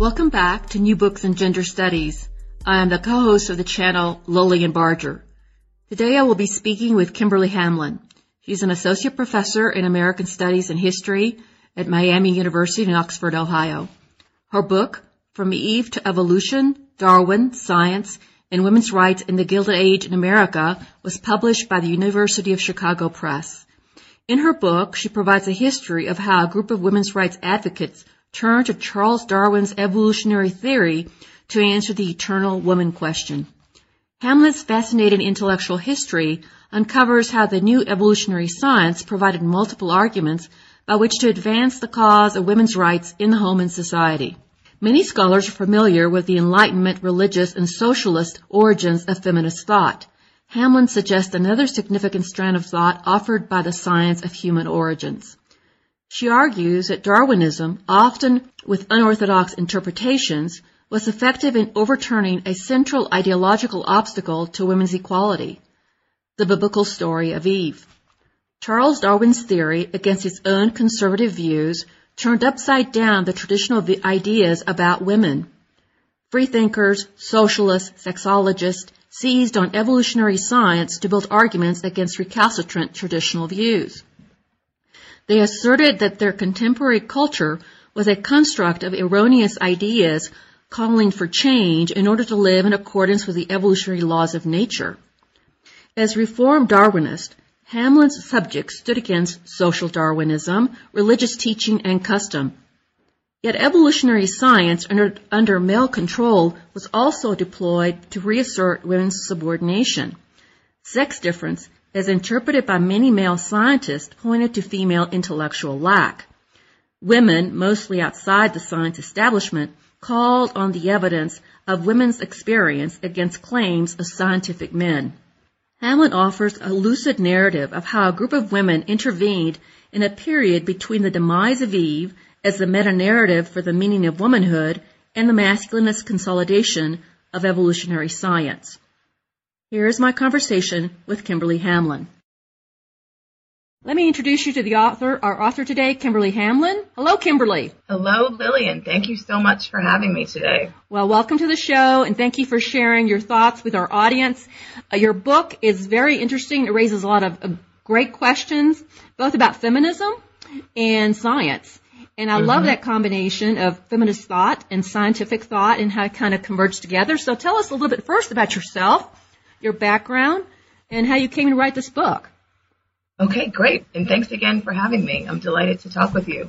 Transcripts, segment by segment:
Welcome back to New Books in Gender Studies. I am the co-host of the channel, Lillian Barger. Today I will be speaking with Kimberly Hamlin. She's an associate professor in American Studies and History at Miami University in Oxford, Ohio. Her book, From Eve to Evolution, Darwin, Science, and Women's Rights in the Gilded Age in America was published by the University of Chicago Press. In her book, she provides a history of how a group of women's rights advocates turned to Charles Darwin's evolutionary theory to answer the eternal woman question. Hamlin's fascinating intellectual history uncovers how the new evolutionary science provided multiple arguments by which to advance the cause of women's rights in the home and society. Many scholars are familiar with the Enlightenment, religious, and socialist origins of feminist thought. Hamlin suggests another significant strand of thought offered by the science of human origins. She argues that Darwinism, often with unorthodox interpretations, was effective in overturning a central ideological obstacle to women's equality, the biblical story of Eve. Charles Darwin's theory, against his own conservative views, turned upside down the traditional ideas about women. Freethinkers, socialists, sexologists seized on evolutionary science to build arguments against recalcitrant traditional views. They asserted that their contemporary culture was a construct of erroneous ideas calling for change in order to live in accordance with the evolutionary laws of nature. As Reformed Darwinist, Hamlin's subjects stood against social Darwinism, religious teaching, and custom. Yet evolutionary science under, under, male control was also deployed to reassert women's subordination. Sex difference, as interpreted by many male scientists, pointed to female intellectual lack. Women, mostly outside the science establishment, called on the evidence of women's experience against claims of scientific men. Hamlin offers a lucid narrative of how a group of women intervened in a period between the demise of Eve as the meta-narrative for the meaning of womanhood and the masculinist consolidation of evolutionary science. Here is my conversation with Kimberly Hamlin. Let me introduce you to the author, our author today, Kimberly Hamlin. Hello, Kimberly. Hello, Lillian. Thank you so much for having me today. Well, welcome to the show and thank you for sharing your thoughts with our audience. Uh, your book is very interesting. It raises a lot of uh, great questions, both about feminism and science. And I mm-hmm. love that combination of feminist thought and scientific thought and how it kind of converges together. So tell us a little bit first about yourself, your background, and how you came to write this book. Okay, great. And thanks again for having me. I'm delighted to talk with you.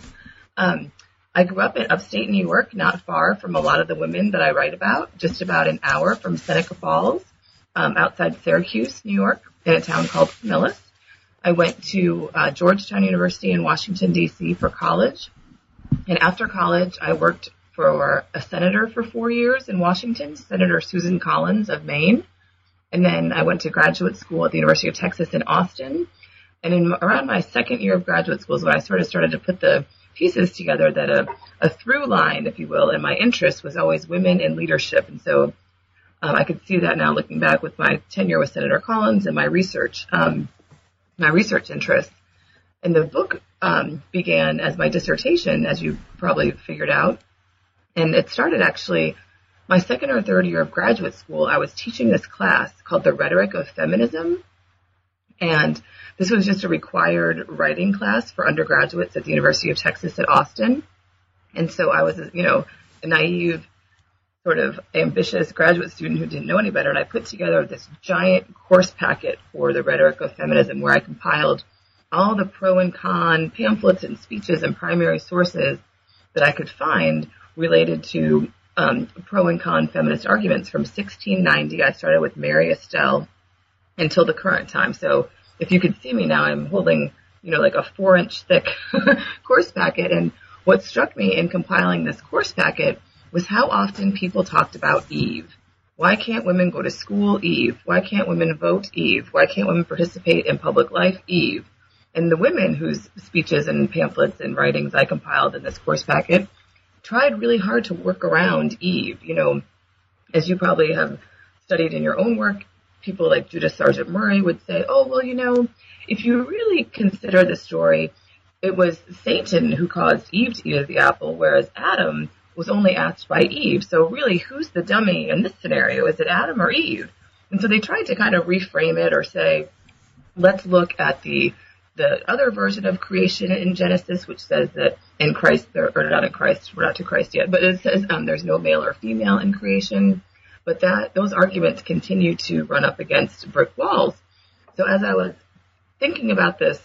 Um, I grew up in upstate New York, not far from a lot of the women that I write about, just about an hour from Seneca Falls, um, outside Syracuse, New York, in a town called Millis. I went to uh, Georgetown University in Washington, D.C. for college. And after college, I worked for a senator for four years in Washington, Senator Susan Collins of Maine. And then I went to graduate school at the University of Texas in Austin and in around my second year of graduate school is when I sort of started to put the pieces together that a, a through line, if you will, in my interest was always women in leadership. And so um, I could see that now looking back with my tenure with Senator Collins and my research, um, my research interests. And the book um, began as my dissertation, as you probably figured out. And it started actually my second or third year of graduate school. I was teaching this class called The Rhetoric of Feminism. And this was just a required writing class for undergraduates at the University of Texas at Austin. And so I was, you know, a naive, sort of ambitious graduate student who didn't know any better. And I put together this giant course packet for the rhetoric of feminism where I compiled all the pro and con pamphlets and speeches and primary sources that I could find related to um, pro and con feminist arguments from 1690. I started with Mary Astell until the current time. So if you could see me now, I'm holding, you know, like a four inch thick course packet. And what struck me in compiling this course packet was how often people talked about Eve. Why can't women go to school? Eve. Why can't women vote? Eve. Why can't women participate in public life? Eve. And the women whose speeches and pamphlets and writings I compiled in this course packet tried really hard to work around Eve. You know, as you probably have studied in your own work, people like Judith Sargent Murray would say, oh, well, you know, if you really consider the story, it was Satan who caused Eve to eat of the apple, whereas Adam was only asked by Eve. So really, who's the dummy in this scenario? Is it Adam or Eve? And so they tried to kind of reframe it or say, let's look at the the other version of creation in Genesis, which says that in Christ, or not in Christ, we're not to Christ yet, but it says um, there's no male or female in creation. But that those arguments continue to run up against brick walls. So as I was thinking about this,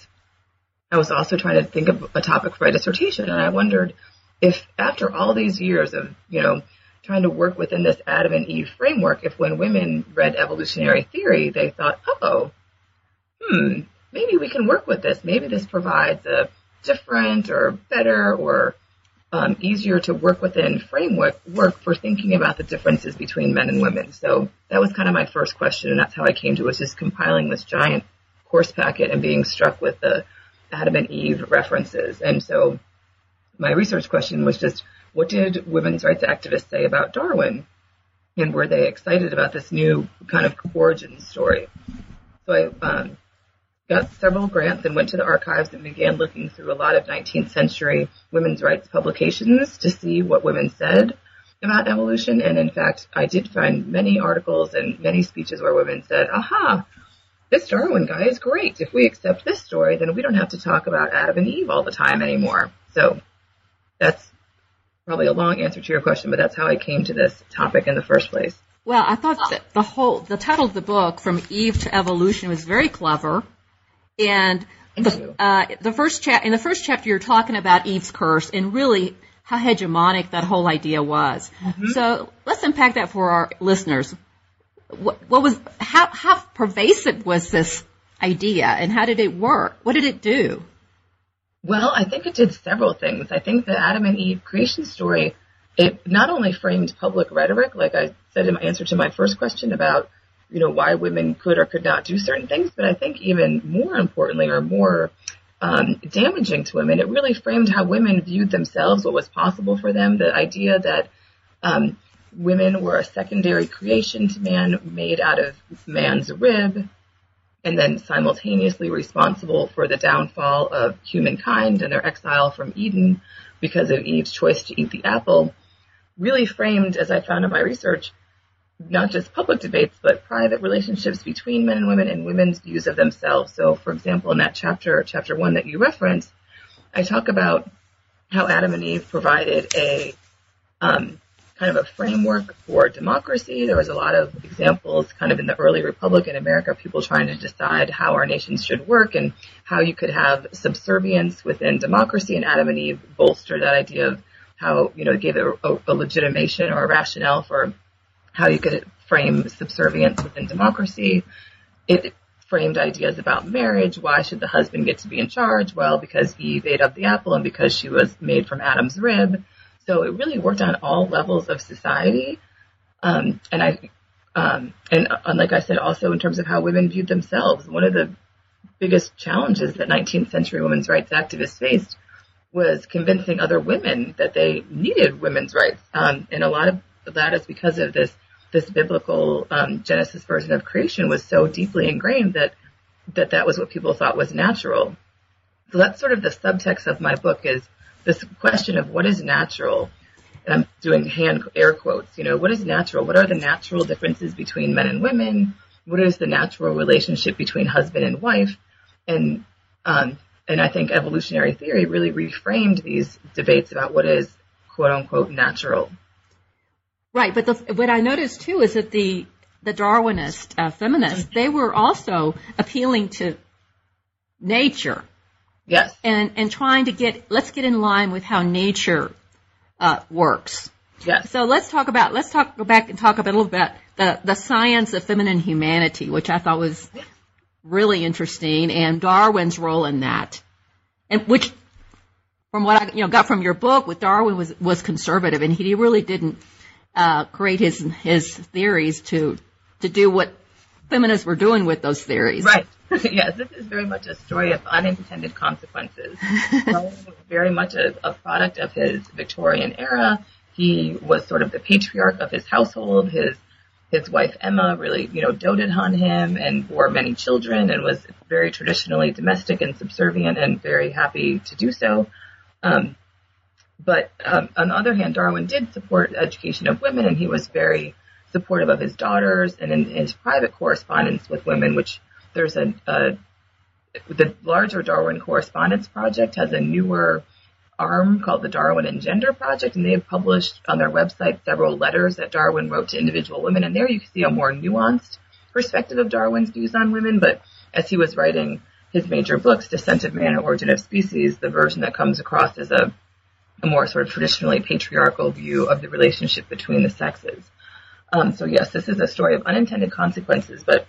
I was also trying to think of a topic for my dissertation, and I wondered if after all these years of you know trying to work within this Adam and Eve framework, if when women read evolutionary theory, they thought, oh, hmm, maybe we can work with this. Maybe this provides a different or better or um, easier to work within framework work for thinking about the differences between men and women. So that was kind of my first question, and that's how I came to it, was just compiling this giant course packet and being struck with the Adam and Eve references. And so my research question was just, what did women's rights activists say about Darwin? And were they excited about this new kind of origin story? So I um, got several grants and went to the archives and began looking through a lot of 19th century women's rights publications to see what women said about evolution. And in fact, I did find many articles and many speeches where women said, aha, this Darwin guy is great. If we accept this story, then we don't have to talk about Adam and Eve all the time anymore. So that's probably a long answer to your question, but that's how I came to this topic in the first place. Well, I thought that the whole, the title of the book, From Eve to Evolution, was very clever. And the, uh, the first cha- in the first chapter, you're talking about Eve's curse and really how hegemonic that whole idea was. Mm-hmm. So let's unpack that for our listeners. What, what was how how pervasive was this idea, and how did it work? What did it do? Well, I think it did several things. I think the Adam and Eve creation story it not only framed public rhetoric, like I said in my answer to my first question about you know, why women could or could not do certain things. But I think even more importantly or more um, damaging to women, it really framed how women viewed themselves, what was possible for them, the idea that um, women were a secondary creation to man made out of man's rib and then simultaneously responsible for the downfall of humankind and their exile from Eden because of Eve's choice to eat the apple, really framed, as I found in my research, not just public debates, but private relationships between men and women and women's views of themselves. So, for example, in that chapter, chapter one that you referenced, I talk about how Adam and Eve provided a um, kind of a framework for democracy. There was a lot of examples kind of in the early republic in America, people trying to decide how our nations should work and how you could have subservience within democracy. And Adam and Eve bolstered that idea of how, you know, gave it a, a legitimation or a rationale for how you could frame subservience within democracy. It framed ideas about marriage. Why should the husband get to be in charge? Well, because Eve ate of the apple and because she was made from Adam's rib. So it really worked on all levels of society. Um, and I, um, and uh, like I said, also in terms of how women viewed themselves, one of the biggest challenges that 19th century women's rights activists faced was convincing other women that they needed women's rights. Um, and a lot of that is because of this this biblical um, Genesis version of creation was so deeply ingrained that that that was what people thought was natural. So that's sort of the subtext of my book is this question of what is natural. And I'm doing hand air quotes. You know, what is natural? What are the natural differences between men and women? What is the natural relationship between husband and wife? And um, and I think evolutionary theory really reframed these debates about what is quote unquote natural. Right, but the, what I noticed too is that the the Darwinist uh, feminists they were also appealing to nature. Yes. And and trying to get let's get in line with how nature uh, works. Yes. So let's talk about let's talk go back and talk a little bit the the science of feminine humanity, which I thought was really interesting, and Darwin's role in that, and which from what I you know got from your book, with Darwin was was conservative, and he really didn't create his his theories to to do what feminists were doing with those theories. Right. yes, this is very much a story of unintended consequences. very much a, a product of his Victorian era. He was sort of the patriarch of his household. His his wife Emma really, you know, doted on him and bore many children and was very traditionally domestic and subservient and very happy to do so. Um, but um, on the other hand, Darwin did support education of women, and he was very supportive of his daughters and in his private correspondence with women, which there's a, a the larger Darwin Correspondence Project has a newer arm called the Darwin and Gender Project, and they have published on their website several letters that Darwin wrote to individual women. And there you can see a more nuanced perspective of Darwin's views on women. But as he was writing his major books, Descent of Man and Origin of Species, the version that comes across as a, a more sort of traditionally patriarchal view of the relationship between the sexes. Um, so yes, this is a story of unintended consequences, but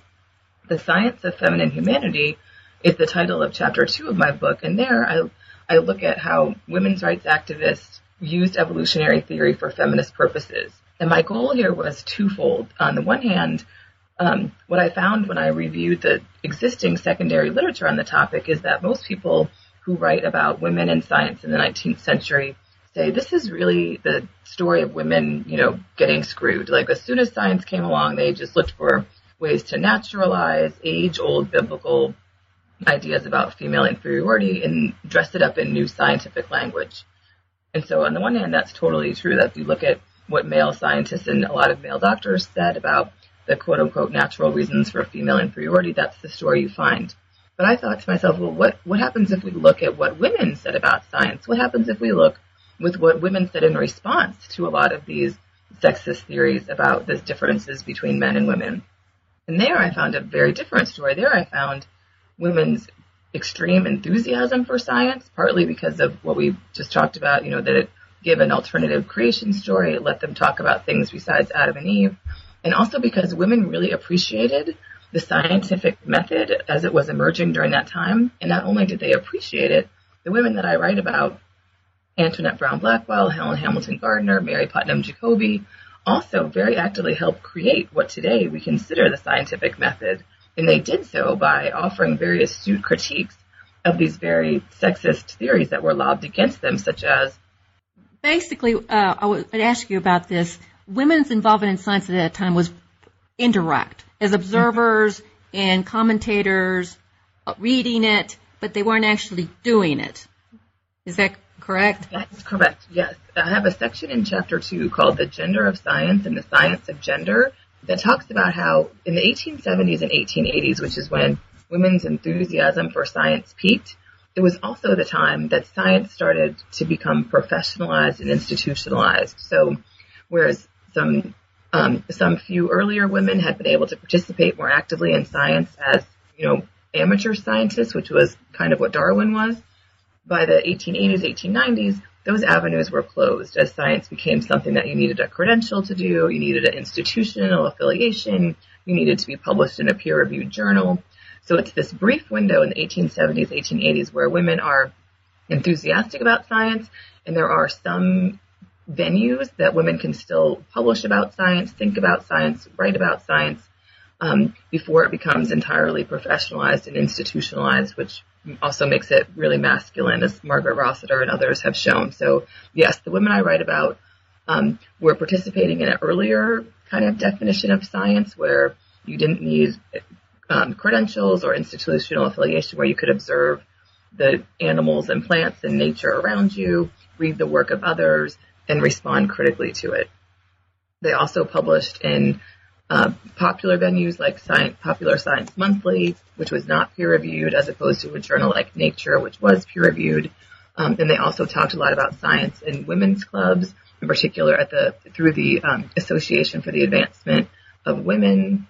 the science of feminine humanity is the title of chapter two of my book, and there I I look at how women's rights activists used evolutionary theory for feminist purposes. And my goal here was twofold. On the one hand, um, what I found when I reviewed the existing secondary literature on the topic is that most people who write about women in science in the 19th century say this is really the story of women, you know, getting screwed. Like as soon as science came along, they just looked for ways to naturalize age-old biblical ideas about female inferiority and dress it up in new scientific language. And so on the one hand, that's totally true that if you look at what male scientists and a lot of male doctors said about the quote unquote natural reasons for female inferiority, that's the story you find. But I thought to myself, well, what, what happens if we look at what women said about science? What happens if we look with what women said in response to a lot of these sexist theories about the differences between men and women? And there I found a very different story. There I found women's extreme enthusiasm for science, partly because of what we just talked about, you know, that it gave an alternative creation story, it let them talk about things besides Adam and Eve, and also because women really appreciated the scientific method as it was emerging during that time. And not only did they appreciate it, the women that I write about, Antoinette Brown Blackwell, Helen Hamilton Gardener, Mary Putnam Jacoby, also very actively helped create what today we consider the scientific method and they did so by offering very astute critiques of these very sexist theories that were lobbed against them, such as. Basically, uh, I would ask you about this. Women's involvement in science at that time was indirect, as observers and commentators uh, reading it, but they weren't actually doing it. Is that correct? That's correct, yes. I have a section in chapter two called The Gender of Science and the Science of Gender that talks about how in the 1870s and 1880s, which is when women's enthusiasm for science peaked, it was also the time that science started to become professionalized and institutionalized. So, whereas some um, some few earlier women had been able to participate more actively in science as you know amateur scientists, which was kind of what Darwin was. By the 1880s, 1890s, those avenues were closed as science became something that you needed a credential to do, you needed an institutional affiliation, you needed to be published in a peer reviewed journal. So it's this brief window in the 1870s, 1880s where women are enthusiastic about science and there are some venues that women can still publish about science, think about science, write about science um, before it becomes entirely professionalized and institutionalized, which also makes it really masculine, as Margaret Rossiter and others have shown. So, yes, the women I write about um, were participating in an earlier kind of definition of science where you didn't need um, credentials or institutional affiliation, where you could observe the animals and plants and nature around you, read the work of others, and respond critically to it. They also published in uh, popular venues like Science, Popular Science Monthly, which was not peer reviewed, as opposed to a journal like Nature, which was peer reviewed. Um, and they also talked a lot about science in women's clubs, in particular at the through the um, Association for the Advancement of Women.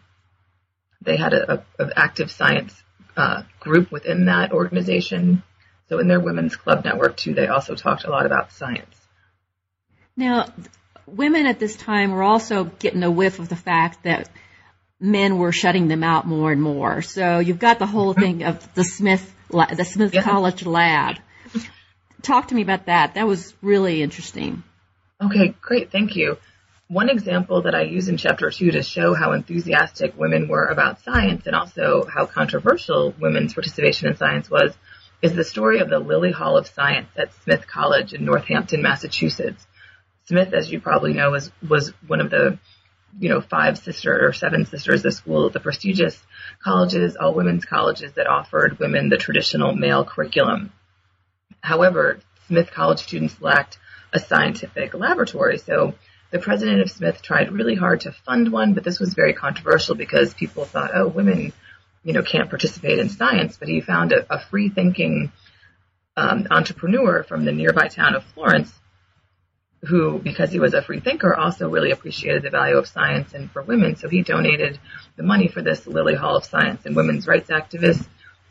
They had a, a, a active science uh, group within that organization. So in their women's club network too, they also talked a lot about science. Now, women at this time were also getting a whiff of the fact that men were shutting them out more and more. So you've got the whole thing of the Smith, the Smith yeah. College lab. Talk to me about that. That was really interesting. Okay, great. Thank you. One example that I use in chapter two to show how enthusiastic women were about science and also how controversial women's participation in science was is the story of the Lilly Hall of Science at Smith College in Northampton, Massachusetts. Smith, as you probably know, was was one of the you know five sister or seven sisters, the school, the prestigious colleges, all women's colleges that offered women the traditional male curriculum. However, Smith College students lacked a scientific laboratory. So the president of Smith tried really hard to fund one, but this was very controversial because people thought, oh, women, you know, can't participate in science. But he found a, a free thinking um, entrepreneur from the nearby town of Florence who, because he was a free thinker, also really appreciated the value of science and for women. So he donated the money for this Lilly Hall of Science and women's rights activists,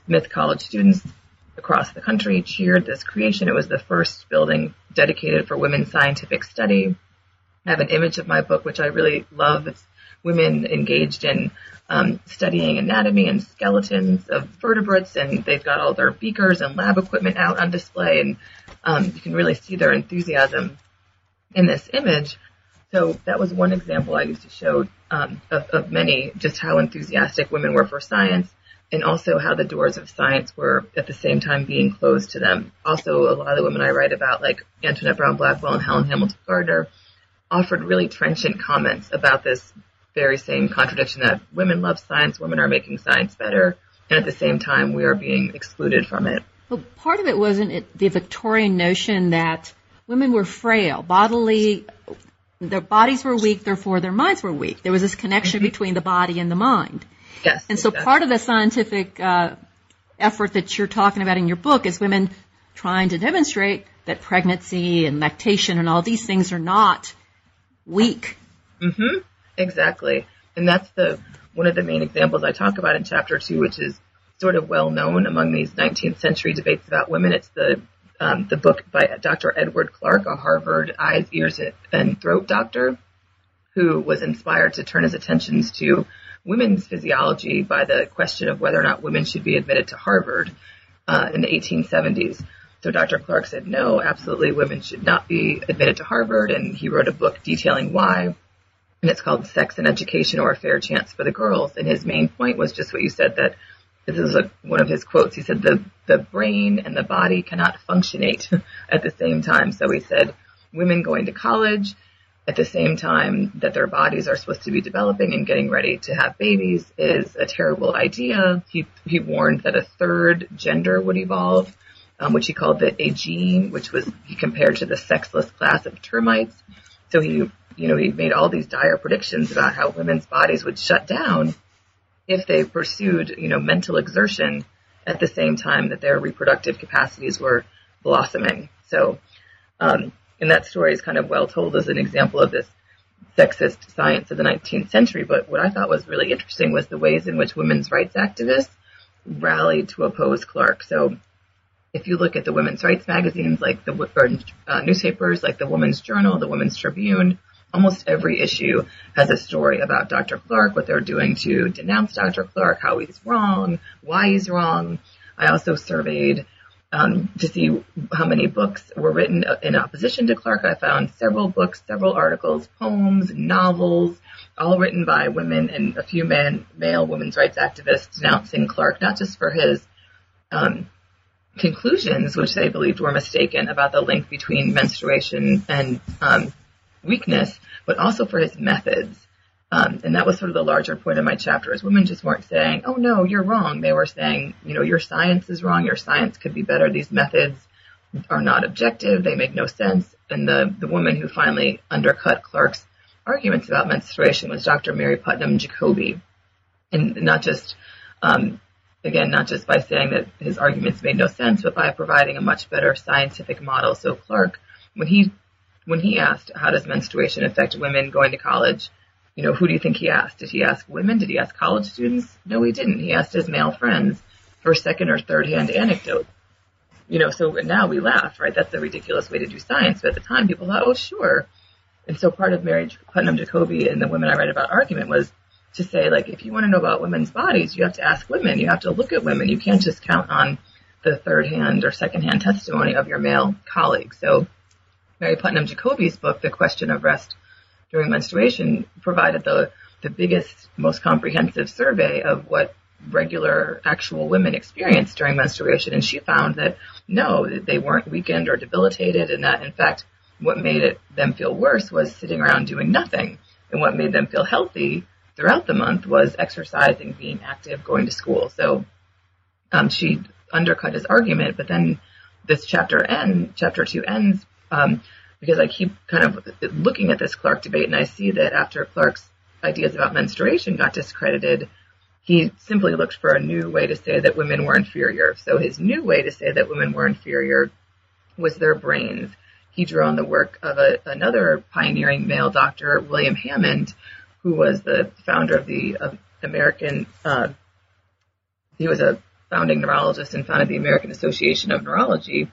Smith College students across the country cheered this creation. It was the first building dedicated for women's scientific study. I have an image of my book, which I really love. It's women engaged in um, studying anatomy and skeletons of vertebrates, and they've got all their beakers and lab equipment out on display, and um, you can really see their enthusiasm in this image. So that was one example I used to show um, of, of many, just how enthusiastic women were for science and also how the doors of science were at the same time being closed to them. Also, a lot of the women I write about, like Antoinette Brown Blackwell and Helen Hamilton Gardener, offered really trenchant comments about this very same contradiction that women love science, women are making science better, and at the same time we are being excluded from it. Well, part of it wasn't it the Victorian notion that women were frail, bodily, their bodies were weak, therefore their minds were weak. There was this connection mm-hmm. between the body and the mind. Yes. And so exactly. part of the scientific uh, effort that you're talking about in your book is women trying to demonstrate that pregnancy and lactation and all these things are not weak. Mm-hmm. Exactly. And that's the one of the main examples I talk about in chapter two, which is sort of well known among these 19th century debates about women. It's the um, the book by Dr. Edward Clarke, a Harvard eyes, ears, and throat doctor, who was inspired to turn his attentions to women's physiology by the question of whether or not women should be admitted to Harvard uh, in the 1870s. So Dr. Clarke said, no, absolutely, women should not be admitted to Harvard, and he wrote a book detailing why. And it's called Sex and Education or a Fair Chance for the Girls. And his main point was just what you said that this is a, one of his quotes. He said the the brain and the body cannot functionate at the same time. So he said women going to college at the same time that their bodies are supposed to be developing and getting ready to have babies is a terrible idea. He he warned that a third gender would evolve, um, which he called the agene, which was he compared to the sexless class of termites. So he you know he made all these dire predictions about how women's bodies would shut down if they pursued, you know, mental exertion at the same time that their reproductive capacities were blossoming. So, um, and that story is kind of well told as an example of this sexist science of the 19th century. But what I thought was really interesting was the ways in which women's rights activists rallied to oppose Clarke. So, if you look at the women's rights magazines like the or, uh, newspapers like the Woman's Journal, the Women's Tribune, almost every issue has a story about Dr. Clarke, what they're doing to denounce Dr. Clarke, how he's wrong, why he's wrong. I also surveyed um, to see how many books were written in opposition to Clarke. I found several books, several articles, poems, novels, all written by women and a few men, male women's rights activists denouncing Clarke, not just for his um, conclusions, which they believed were mistaken about the link between menstruation and um, weakness, but also for his methods. Um, and that was sort of the larger point of my chapter is women just weren't saying, oh no, you're wrong. They were saying, you know, your science is wrong. Your science could be better. These methods are not objective. They make no sense. And the, the woman who finally undercut Clarke's arguments about menstruation was Dr. Mary Putnam Jacoby. And not just, um, again, not just by saying that his arguments made no sense, but by providing a much better scientific model. So Clarke, when he when he asked, how does menstruation affect women going to college? You know, who do you think he asked? Did he ask women? Did he ask college students? No, he didn't. He asked his male friends for second or third hand anecdotes. You know, so now we laugh, right? That's a ridiculous way to do science. But at the time, people thought, oh, sure. And so part of Mary Putnam Jacoby and the women I write about argument was to say, like, if you want to know about women's bodies, you have to ask women. You have to look at women. You can't just count on the third hand or second hand testimony of your male colleagues. So Mary Putnam Jacoby's book, The Question of Rest During Menstruation, provided the, the biggest, most comprehensive survey of what regular actual women experienced during menstruation. And she found that no, they weren't weakened or debilitated, and that in fact, what made it, them feel worse was sitting around doing nothing. And what made them feel healthy throughout the month was exercising, being active, going to school. So um, she undercut his argument, but then this chapter end, chapter two ends um, because I keep kind of looking at this Clarke debate and I see that after Clarke's ideas about menstruation got discredited, he simply looked for a new way to say that women were inferior. So his new way to say that women were inferior was their brains. He drew on the work of a, another pioneering male doctor, William Hammond, who was the founder of the of American, uh, he was a founding neurologist and founded the American Association of Neurology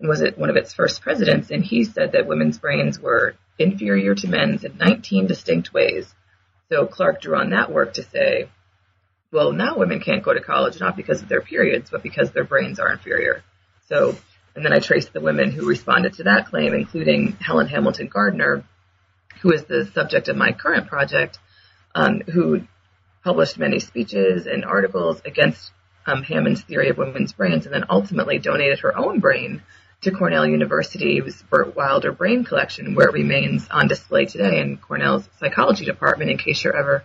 and was it one of its first presidents. And he said that women's brains were inferior to men's in 19 distinct ways. So Clarke drew on that work to say, well, now women can't go to college not because of their periods, but because their brains are inferior. So, and then I traced the women who responded to that claim, including Helen Hamilton Gardener, who is the subject of my current project, um, who published many speeches and articles against um, Hammond's theory of women's brains, and then ultimately donated her own brain to Cornell University's Burt Wilder Brain Collection, where it remains on display today in Cornell's psychology department. In case you're ever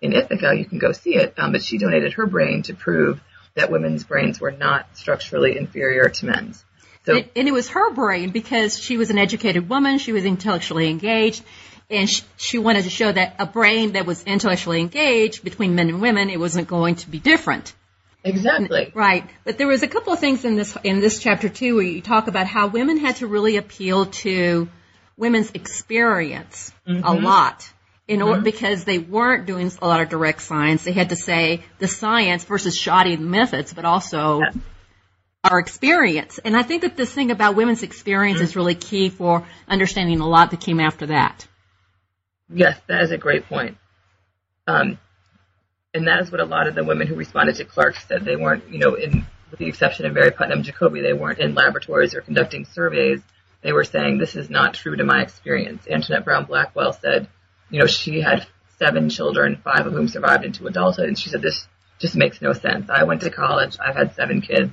in Ithaca, you can go see it. Um, but she donated her brain to prove that women's brains were not structurally inferior to men's. So, and, and it was her brain because she was an educated woman, she was intellectually engaged, and she, she, wanted to show that a brain that was intellectually engaged between men and women, it wasn't going to be different. Exactly. Right. But there was a couple of things in this in this chapter too where you talk about how women had to really appeal to women's experience mm-hmm. a lot in mm-hmm. order because they weren't doing a lot of direct science. They had to say the science versus shoddy methods, but also yeah. our experience. And I think that this thing about women's experience mm-hmm. is really key for understanding a lot that came after that. Yes, that is a great point. Um, and that is what a lot of the women who responded to Clarke said. They weren't, you know, in with the exception of Mary Putnam Jacoby, they weren't in laboratories or conducting surveys. They were saying this is not true to my experience. Antoinette Brown Blackwell said, you know, she had seven children, five of whom survived into adulthood, and she said this just makes no sense. I went to college, I've had seven kids.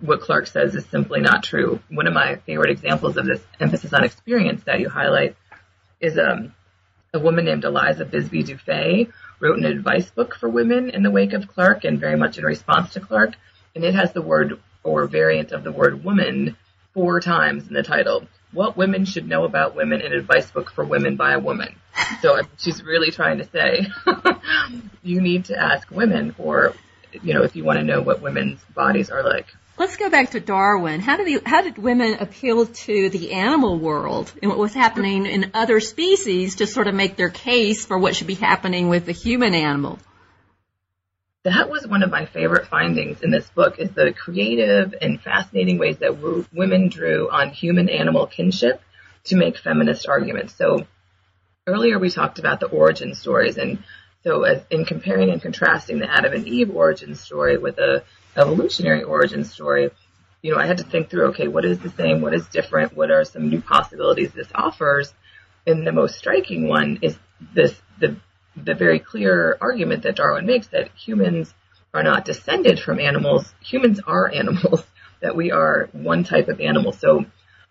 What Clarke says is simply not true. One of my favorite examples of this emphasis on experience that you highlight is um, a woman named Eliza Bisbee Duffey wrote an advice book for women in the wake of Clarke and very much in response to Clarke. And it has the word or variant of the word woman four times in the title. What women should know about women, an advice book for women by a woman. So she's really trying to say you need to ask women for, you know, if you want to know what women's bodies are like. Let's go back to Darwin. How did, how did women appeal to the animal world and what was happening in other species to sort of make their case for what should be happening with the human animal? That was one of my favorite findings in this book is the creative and fascinating ways that w- women drew on human animal kinship to make feminist arguments. So earlier we talked about the origin stories and so as in comparing and contrasting the Adam and Eve origin story with a evolutionary origin story, you know, I had to think through, okay, what is the same? What is different? What are some new possibilities this offers? And the most striking one is this, the, the very clear argument that Darwin makes that humans are not descended from animals. Humans are animals, that we are one type of animal. So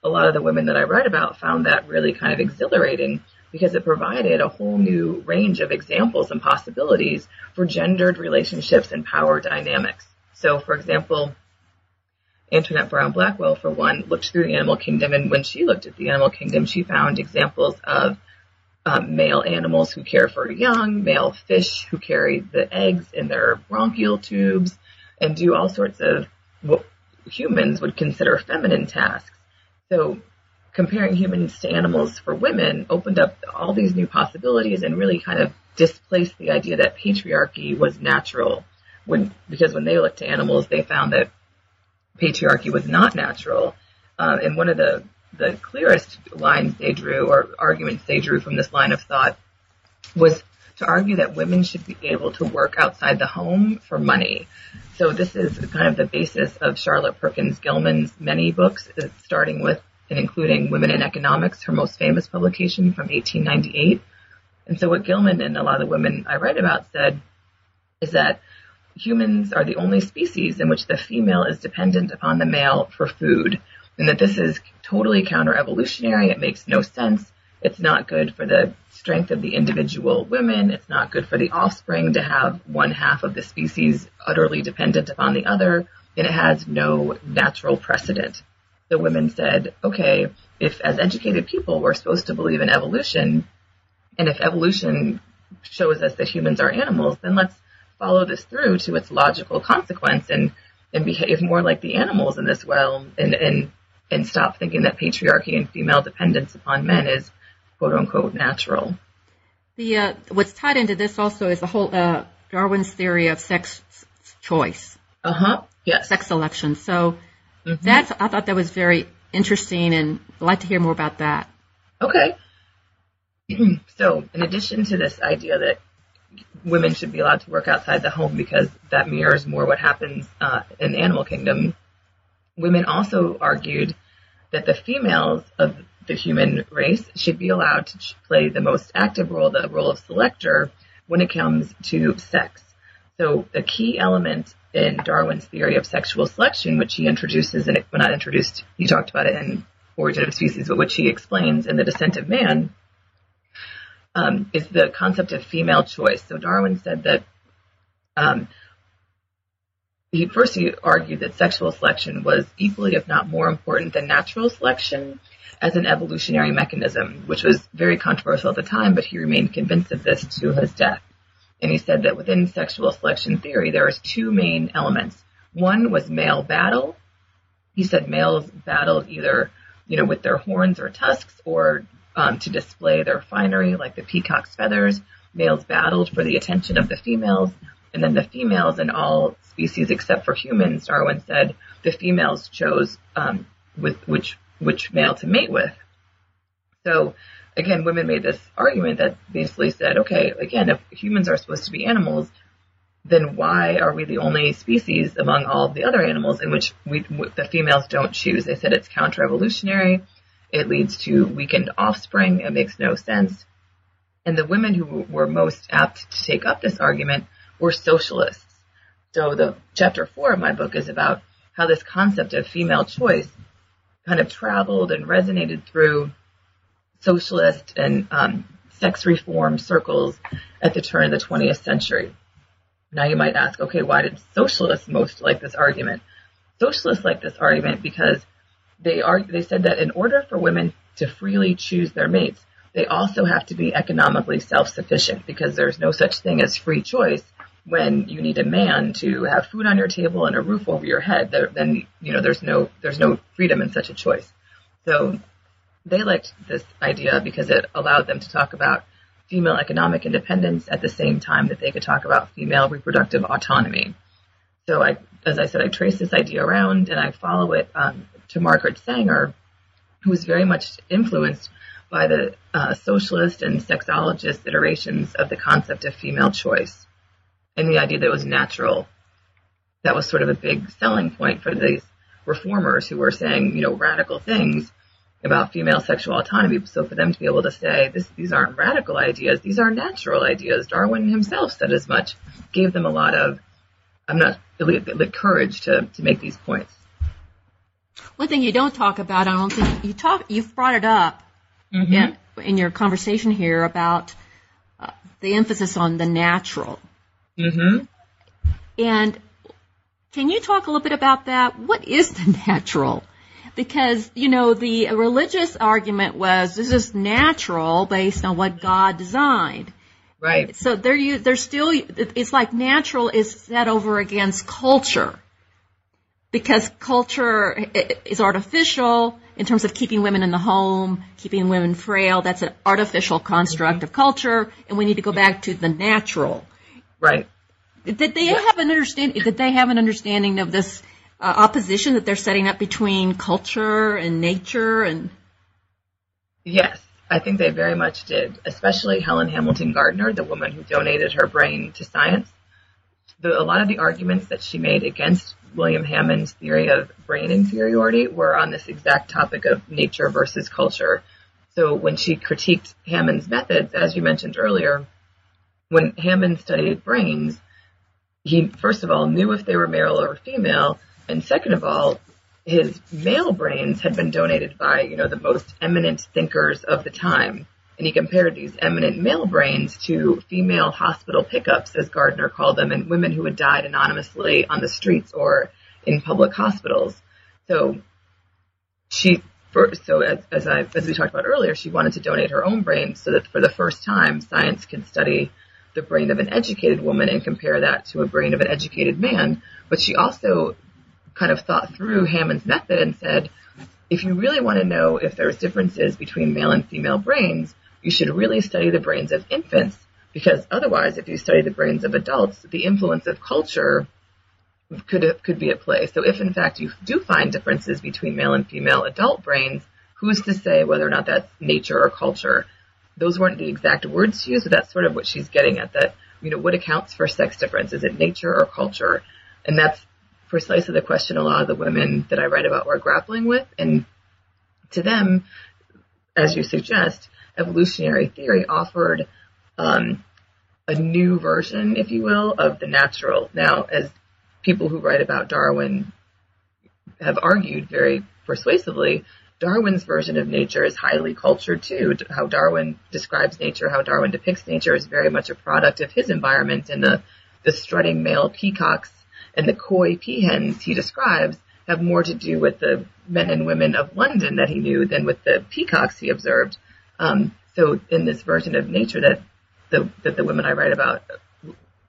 a lot of the women that I write about found that really kind of exhilarating because it provided a whole new range of examples and possibilities for gendered relationships and power dynamics. So, for example, Antoinette Brown Blackwell, for one, looked through the animal kingdom, and when she looked at the animal kingdom, she found examples of um, male animals who care for young, male fish who carry the eggs in their bronchial tubes, and do all sorts of what humans would consider feminine tasks. So, comparing humans to animals for women opened up all these new possibilities and really kind of displaced the idea that patriarchy was natural when because when they looked to animals, they found that patriarchy was not natural. Uh, and one of the the clearest lines they drew or arguments they drew from this line of thought was to argue that women should be able to work outside the home for money. So this is kind of the basis of Charlotte Perkins Gilman's many books, uh, starting with and including Women in Economics, her most famous publication from 1898. And so what Gilman and a lot of the women I write about said is that humans are the only species in which the female is dependent upon the male for food, and that this is totally counter-evolutionary. It makes no sense. It's not good for the strength of the individual women. It's not good for the offspring to have one half of the species utterly dependent upon the other, and it has no natural precedent. the women said, okay, if as educated people we're supposed to believe in evolution, and if evolution shows us that humans are animals, then let's follow this through to its logical consequence and and behave more like the animals in this realm and and and stop thinking that patriarchy and female dependence upon men is quote unquote natural. The uh, what's tied into this also is the whole uh, Darwin's theory of sex choice. Uh huh. Yes. Sex selection. So mm-hmm. that's I thought that was very interesting, and I'd like to hear more about that. Okay. so, in addition to this idea that women should be allowed to work outside the home because that mirrors more what happens uh, in the animal kingdom, women also argued that the females of the human race should be allowed to play the most active role, the role of selector, when it comes to sex. So the key element in Darwin's theory of sexual selection, which he introduces, and well, not introduced, he talked about it in Origin of Species, but which he explains in The Descent of Man, um, is the concept of female choice. So Darwin said that um, he first he argued that sexual selection was equally, if not more important than natural selection as an evolutionary mechanism, which was very controversial at the time, but he remained convinced of this to his death. And he said that within sexual selection theory, there was two main elements. One was male battle. He said males battled either, you know, with their horns or tusks or um, to display their finery, like the peacock's feathers. Males battled for the attention of the females, and then the females in all species except for humans, Darwin said, the females chose um, with which which male to mate with. So again, women made this argument that basically said, okay, again, if humans are supposed to be animals, then why are we the only species among all the other animals in which we, the females don't choose? They said it's counter-evolutionary. It leads to weakened offspring. It makes no sense. And the women who were most apt to take up this argument were socialists. So the chapter four of my book is about how this concept of female choice kind of traveled and resonated through socialist and um, sex reform circles at the turn of the 20th century. Now you might ask, okay, why did socialists most like this argument? Socialists like this argument because they are they said that in order for women to freely choose their mates, they also have to be economically self-sufficient because there's no such thing as free choice when you need a man to have food on your table and a roof over your head. There, then you know there's no there's no freedom in such a choice. So they liked this idea because it allowed them to talk about female economic independence at the same time that they could talk about female reproductive autonomy. So I, as I said, I trace this idea around and I follow it um, to Margaret Sanger, who was very much influenced by the uh, socialist and sexologist iterations of the concept of female choice and the idea that it was natural. That was sort of a big selling point for these reformers who were saying, you know, radical things about female sexual autonomy. So for them to be able to say, this, these aren't radical ideas, these are natural ideas. Darwin himself said as much, gave them a lot of, I'm not, the courage to, to make these points. One thing you don't talk about, I don't think you talk. You've brought it up mm-hmm. in, in, your conversation here about uh, the emphasis on the natural. Mm-hmm. And can you talk a little bit about that? What is the natural? Because you know the religious argument was this is natural based on what God designed. Right. So they're they're still it's like natural is set over against culture because culture is artificial in terms of keeping women in the home, keeping women frail. That's an artificial construct of culture, and we need to go back to the natural. Right. Did they have an understanding? Did they have an understanding of this uh, opposition that they're setting up between culture and nature and? Yes, I think they very much did. Especially Helen Hamilton Gardener, the woman who donated her brain to science. The, a lot of the arguments that she made against William Hammond's theory of brain inferiority were on this exact topic of nature versus culture. So when she critiqued Hammond's methods, as you mentioned earlier, when Hammond studied brains, he first of all knew if they were male or female, and second of all, his male brains had been donated by, you know, the most eminent thinkers of the time. And he compared these eminent male brains to female hospital pickups, as Gardener called them, and women who had died anonymously on the streets or in public hospitals. So she so as, as I as we talked about earlier, she wanted to donate her own brain so that for the first time science can study the brain of an educated woman and compare that to a brain of an educated man. But she also kind of thought through Hammond's method and said, if you really want to know if there's differences between male and female brains, you should really study the brains of infants because otherwise, if you study the brains of adults, the influence of culture could could be at play. So if in fact you do find differences between male and female adult brains, who's to say whether or not that's nature or culture? Those weren't the exact words used, but that's sort of what she's getting at. That you know, what accounts for sex difference? Is it nature or culture? And that's precisely the question a lot of the women that I write about were grappling with. And to them, as you suggest, evolutionary theory offered um, a new version, if you will, of the natural. Now, as people who write about Darwin have argued very persuasively, Darwin's version of nature is highly cultured too. How Darwin describes nature, how Darwin depicts nature is very much a product of his environment and the, the strutting male peacocks and the coy peahens he describes have more to do with the men and women of London that he knew than with the peacocks he observed. Um, so in this version of nature that the, that the women I write about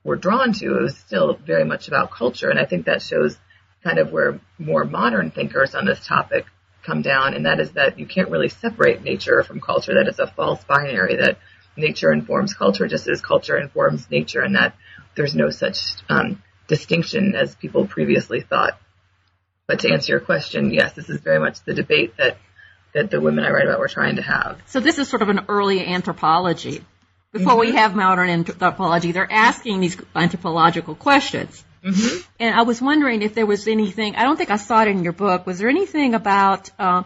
were drawn to, it was still very much about culture. And I think that shows kind of where more modern thinkers on this topic come down. And that is that you can't really separate nature from culture. That is a false binary that nature informs culture just as culture informs nature and that there's no such um, distinction as people previously thought. But to answer your question, yes, this is very much the debate that that the women I write about were trying to have. So this is sort of an early anthropology before mm-hmm. we have modern anthropology, they're asking these anthropological questions. Mm-hmm. And I was wondering if there was anything, I don't think I saw it in your book, was there anything about uh,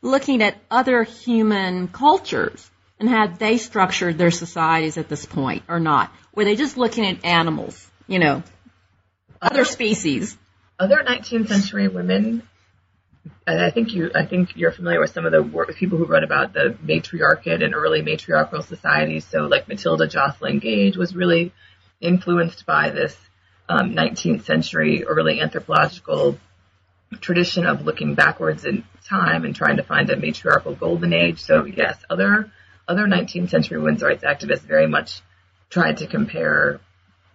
looking at other human cultures and how they structured their societies at this point or not? Were they just looking at animals, you know, other species? Other 19th century women I think you, I think you're familiar with some of the work, people who wrote about the matriarchate and early matriarchal societies. So, like Matilda Joslyn Gage was really influenced by this um, 19th century early anthropological tradition of looking backwards in time and trying to find a matriarchal golden age. So, yes, other other 19th century women's rights activists very much tried to compare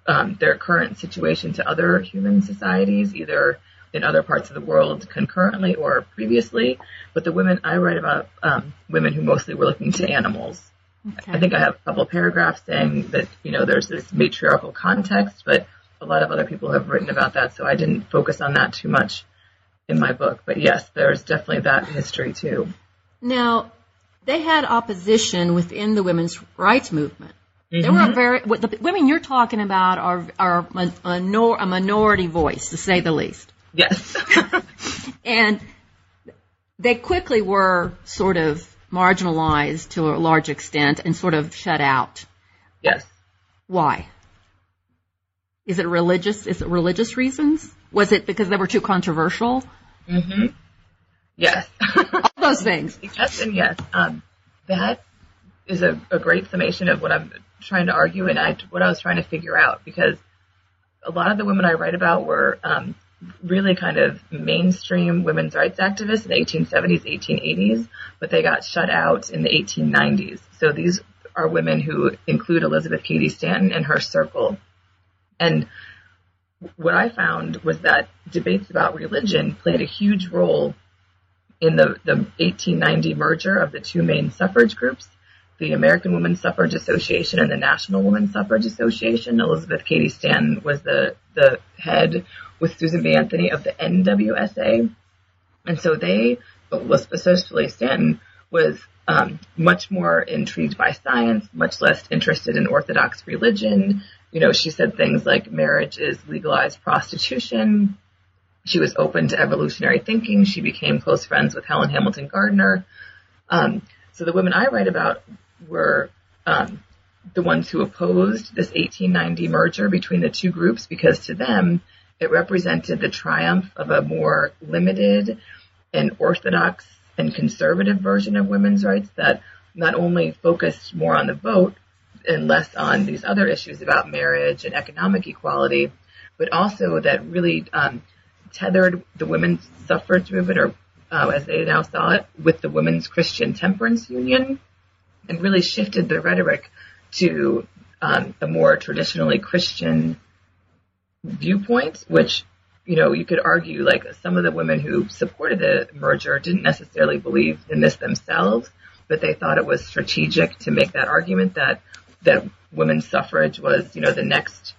um, their current situation to other human societies, either in other parts of the world concurrently or previously. But the women I write about, um, women who mostly were looking to animals. Okay. I think I have a couple of paragraphs saying that, you know, there's this matriarchal context, but a lot of other people have written about that, so I didn't focus on that too much in my book. But yes, there's definitely that history too. Now, they had opposition within the women's rights movement. Mm-hmm. There were very the women you're talking about are are a, a minority voice, to say the least. Yes. and they quickly were sort of marginalized to a large extent and sort of shut out. Yes. Why? Is it religious? Is it religious reasons? Was it because they were too controversial? Mm-hmm. Yes. All those things. Yes and yes. Um, that is a, a, great summation of what I'm trying to argue and I, what I was trying to figure out because a lot of the women I write about were um, really kind of mainstream women's rights activists in the 1870s, 1880s, but they got shut out in the 1890s. So these are women who include Elizabeth Cady Stanton and her circle. And what I found was that debates about religion played a huge role in the, the 1890 merger of the two main suffrage groups, the American Women's Suffrage Association and the National Women's Suffrage Association. Elizabeth Cady Stanton was the, the head with Susan B. Anthony of the NWSA. And so they, especially Stanton, was um, much more intrigued by science, much less interested in Orthodox religion. You know, she said things like marriage is legalized prostitution. She was open to evolutionary thinking. She became close friends with Helen Hamilton Gardener. Um, so the women I write about were um, the ones who opposed this 1890 merger between the two groups because to them, it represented the triumph of a more limited and orthodox and conservative version of women's rights that not only focused more on the vote and less on these other issues about marriage and economic equality, but also that really um, tethered the women's suffrage movement or uh, as they now saw it, with the Women's Christian Temperance Union, and really shifted the rhetoric to um, a more traditionally Christian viewpoint, which you know you could argue like some of the women who supported the merger didn't necessarily believe in this themselves, but they thought it was strategic to make that argument that that women's suffrage was you know the next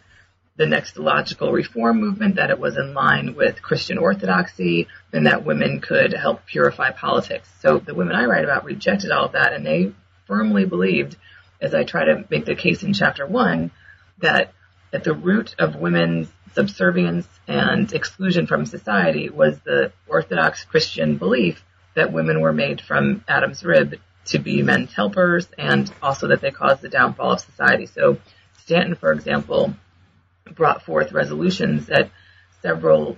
the next logical reform movement, that it was in line with Christian orthodoxy, and that women could help purify politics. So the women I write about rejected all of that, and they firmly believed, as I try to make the case in chapter one, that at the root of women's subservience and exclusion from society was the Orthodox Christian belief that women were made from Adam's rib to be men's helpers and also that they caused the downfall of society. So Stanton, for example, brought forth resolutions at several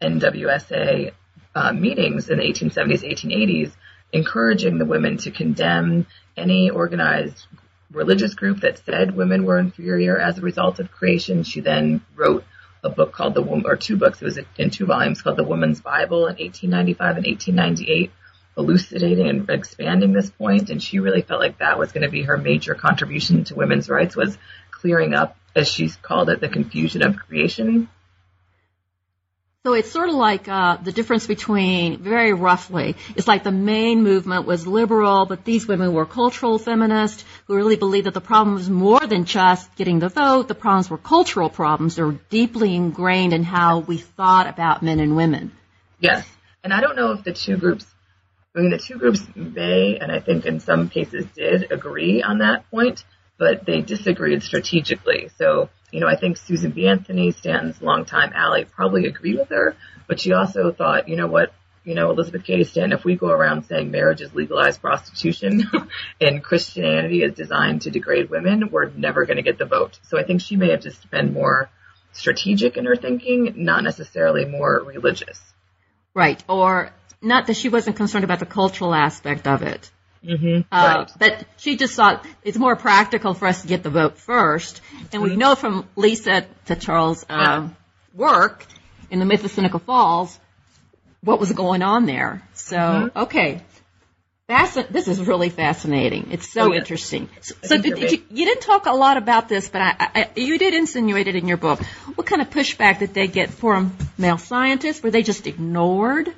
NWSA uh, meetings in the 1870s, 1880s, encouraging the women to condemn any organized religious group that said women were inferior as a result of creation. She then wrote a book called the Woman, or two books. It was in two volumes called The Woman's Bible in 1895 and 1898, elucidating and expanding this point. And she really felt like that was going to be her major contribution to women's rights was clearing up, as she's called it, the confusion of creation so it's sort of like uh, the difference between, very roughly, it's like the main movement was liberal, but these women were cultural feminists who really believed that the problem was more than just getting the vote. The problems were cultural problems. They were deeply ingrained in how we thought about men and women. Yes, and I don't know if the two groups, I mean, the two groups may, and I think in some cases did agree on that point, but they disagreed strategically. So you know, I think Susan B. Anthony, Stanton's longtime ally, probably agreed with her, but she also thought, you know what, you know, Elizabeth Cady Stanton, if we go around saying marriage is legalized prostitution and Christianity is designed to degrade women, we're never going to get the vote. So I think she may have just been more strategic in her thinking, not necessarily more religious. Right. Or not that she wasn't concerned about the cultural aspect of it. Mm-hmm. Uh, right. But she just thought it's more practical for us to get the vote first. And we mm-hmm. know from Lisa Tetrault's uh, work in the myth of Seneca Falls what was going on there. So, mm-hmm. okay. Fasc- this is really fascinating. It's so oh, interesting. So, so did, did you, you, didn't talk a lot about this, but I, I, you did insinuate it in your book. What kind of pushback did they get from male scientists? Were they just ignored?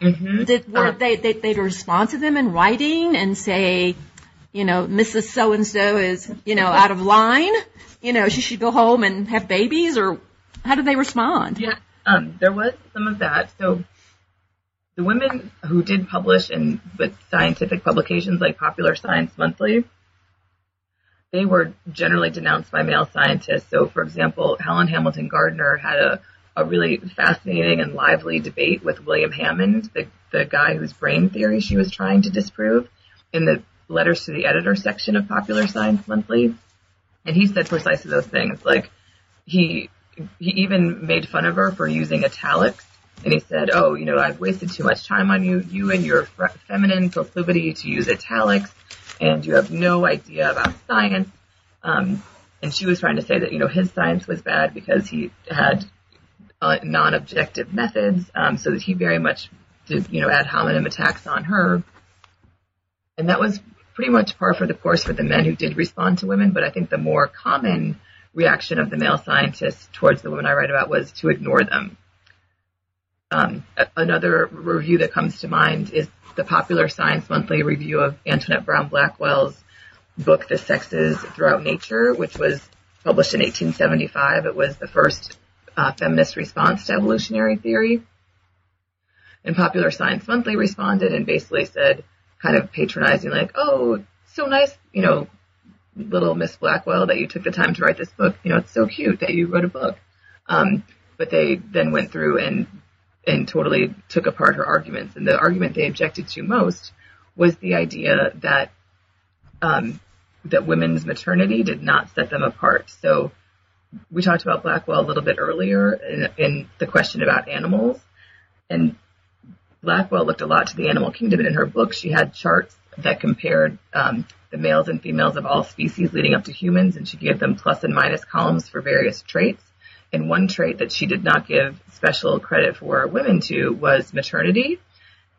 Mm-hmm. Did were uh, they, they they'd respond to them in writing and say, you know, Mrs. So and so is you know out of line. You know, she should go home and have babies, or how did they respond? Yeah, um, there was some of that. So the women who did publish in with scientific publications like Popular Science Monthly, they were generally denounced by male scientists. So, for example, Helen Hamilton Gardener had a a really fascinating and lively debate with William Hammond, the, the guy whose brain theory she was trying to disprove, in the letters to the editor section of Popular Science Monthly. And he said precisely those things. Like, he, he even made fun of her for using italics. And he said, oh, you know, I've wasted too much time on you, you and your feminine proclivity to use italics, and you have no idea about science. Um, and she was trying to say that, you know, his science was bad because he had uh, non-objective methods, um, so that he very much did, you know, ad hominem attacks on her. And that was pretty much par for the course for the men who did respond to women, but I think the more common reaction of the male scientists towards the women I write about was to ignore them. Um, another review that comes to mind is the Popular Science Monthly review of Antoinette Brown Blackwell's book, The Sexes Throughout Nature, which was published in 1875. It was the first uh, feminist response to evolutionary theory. And Popular Science Monthly responded and basically said, kind of patronizing, like, oh, so nice, you know, little Miss Blackwell that you took the time to write this book. You know, it's so cute that you wrote a book. Um, but they then went through and and totally took apart her arguments. And the argument they objected to most was the idea that um, that women's maternity did not set them apart. So we talked about Blackwell a little bit earlier in, in, the question about animals, and Blackwell looked a lot to the animal kingdom. And in her book, she had charts that compared um, the males and females of all species leading up to humans, and she gave them plus and minus columns for various traits. And one trait that she did not give special credit for women to was maternity.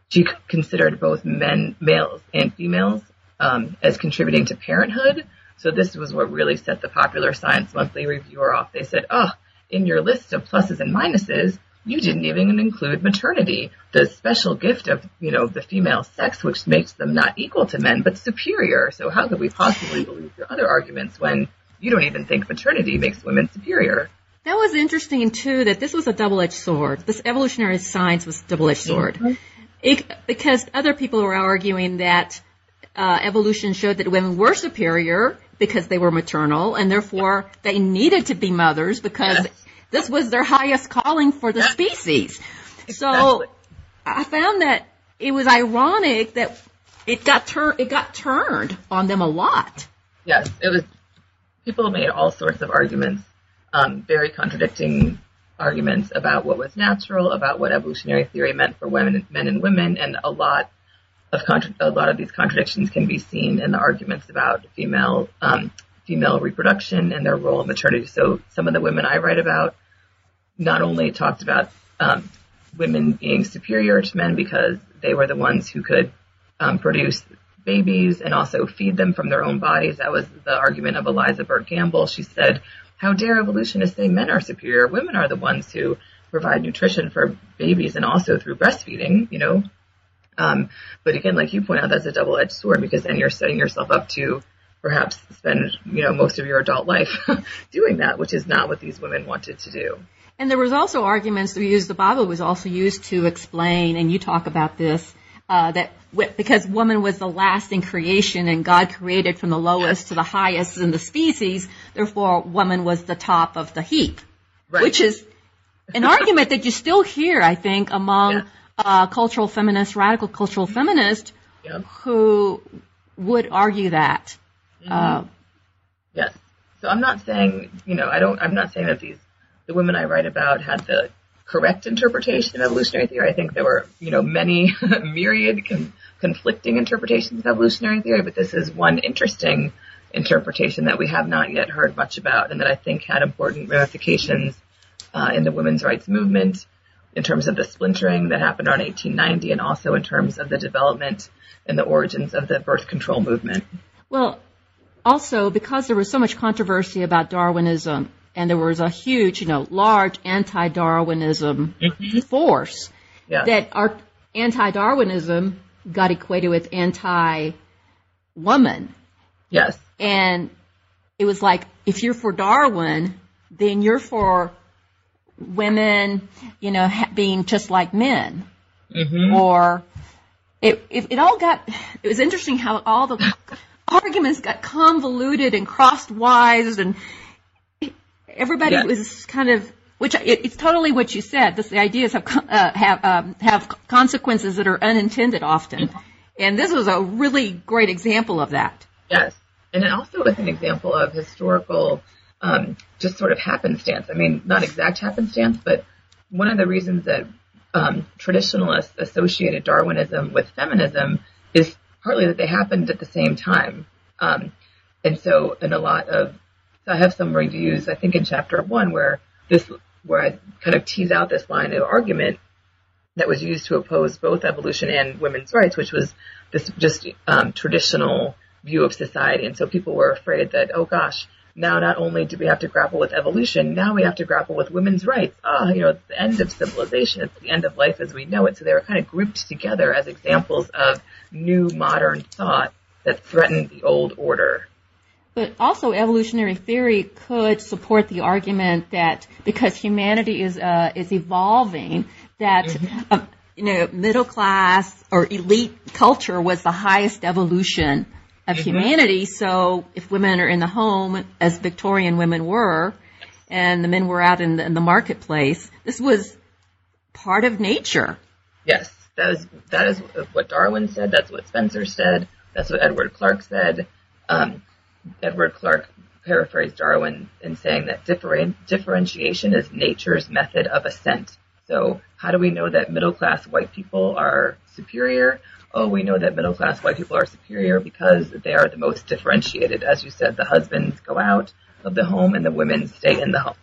she considered both men, males and females um, as contributing to parenthood. So this was what really set the Popular Science Monthly Reviewer off. They said, oh, in your list of pluses and minuses, you didn't even include maternity, the special gift of, you know, the female sex, which makes them not equal to men, but superior. So how could we possibly believe your other arguments when you don't even think maternity makes women superior? That was interesting too, that this was a double-edged sword. This evolutionary science was a double-edged sword. Mm-hmm. It, because other people were arguing that uh, evolution showed that women were superior because they were maternal, and therefore they needed to be mothers because yes. this was their highest calling for the yes. species. Exactly. So I found that it was ironic that it got turned it got turned on them a lot. Yes, it was. People made all sorts of arguments, um, very contradicting arguments about what was natural, about what evolutionary theory meant for women, men and women, and a lot of contra- a lot of these contradictions can be seen in the arguments about female um, female reproduction and their role in maternity. So some of the women I write about not only talked about um, women being superior to men because they were the ones who could um, produce babies and also feed them from their own bodies. That was the argument of Eliza Burt Gamble. She said, "How dare evolutionists say men are superior? Women are the ones who provide nutrition for babies and also through breastfeeding. You know, um, but again, like you point out, that's a double-edged sword because then you're setting yourself up to perhaps spend, you know, most of your adult life doing that, which is not what these women wanted to do. And there was also arguments that we used the Bible was also used to explain, and you talk about this, uh, that because woman was the last in creation and God created from the lowest to the highest in the species, therefore woman was the top of the heap, right. which is an argument that you still hear, I think, among yeah uh, cultural feminist, radical cultural feminist, yep. who would argue that. Mm-hmm. Uh, yes. So I'm not saying, you know, I don't, I'm not saying that these, the women I write about had the correct interpretation of evolutionary theory. I think there were, you know, many myriad con- conflicting interpretations of evolutionary theory, but this is one interesting interpretation that we have not yet heard much about and that I think had important ramifications uh, in the women's rights movement in terms of the splintering that happened around 1890 and also in terms of the development and the origins of the birth control movement. Well, also because there was so much controversy about Darwinism and there was a huge, you know, large anti-Darwinism mm-hmm. force yeah. that our anti-Darwinism got equated with anti-woman. Yes. And it was like, if you're for Darwin, then you're for women, you know, being just like men. Mm-hmm. Or it, it, it all got, it was interesting how all the arguments got convoluted and crossed wise and everybody yeah. was kind of, which it, it's totally what you said. This, the ideas have uh, have um, have consequences that are unintended often, and this was a really great example of that. Yes, and it also was an example of historical um, just sort of happenstance. I mean, not exact happenstance, but one of the reasons that um, traditionalists associated Darwinism with feminism is partly that they happened at the same time. Um, and so, in a lot of, so I have some reviews, I think in chapter one, where this, where I kind of tease out this line of argument that was used to oppose both evolution and women's rights, which was this just um, traditional view of society. And so people were afraid that, oh gosh, now not only do we have to grapple with evolution, now we have to grapple with women's rights. Ah, oh, you know, it's the end of civilization. It's the end of life as we know it. So they were kind of grouped together as examples of new modern thought that threatened the old order. But also evolutionary theory could support the argument that because humanity is, uh, is evolving, that, mm-hmm. uh, you know, middle class or elite culture was the highest evolution of mm-hmm. humanity. So if women are in the home, as Victorian women were, and the men were out in the, in the marketplace, this was part of nature. Yes, that is that is what Darwin said. That's what Spencer said. That's what Edward Clarke said. Um, Edward Clarke paraphrased Darwin in saying that differen- differentiation is nature's method of ascent. So how do we know that middle class white people are superior? oh, we know that middle class white people are superior because they are the most differentiated. As you said, the husbands go out of the home and the women stay in the home.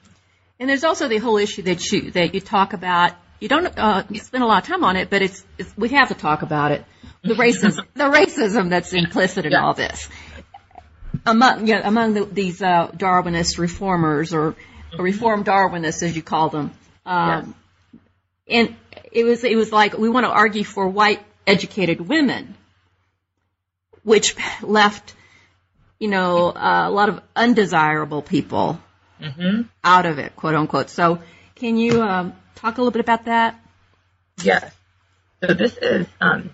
And there's also the whole issue that you that you talk about you don't uh, spend a lot of time on it, but it's, it's we have to talk about it. The racism, the racism that's implicit in Yeah. all this. Among you know, among the, these uh, Darwinist reformers or reform Darwinists, as you call them, um, and it was it was like we want to argue for white educated women, which left you know uh, a lot of undesirable people hmm out of it, quote unquote. So, can you um, talk a little bit about that? Yes. So this is um,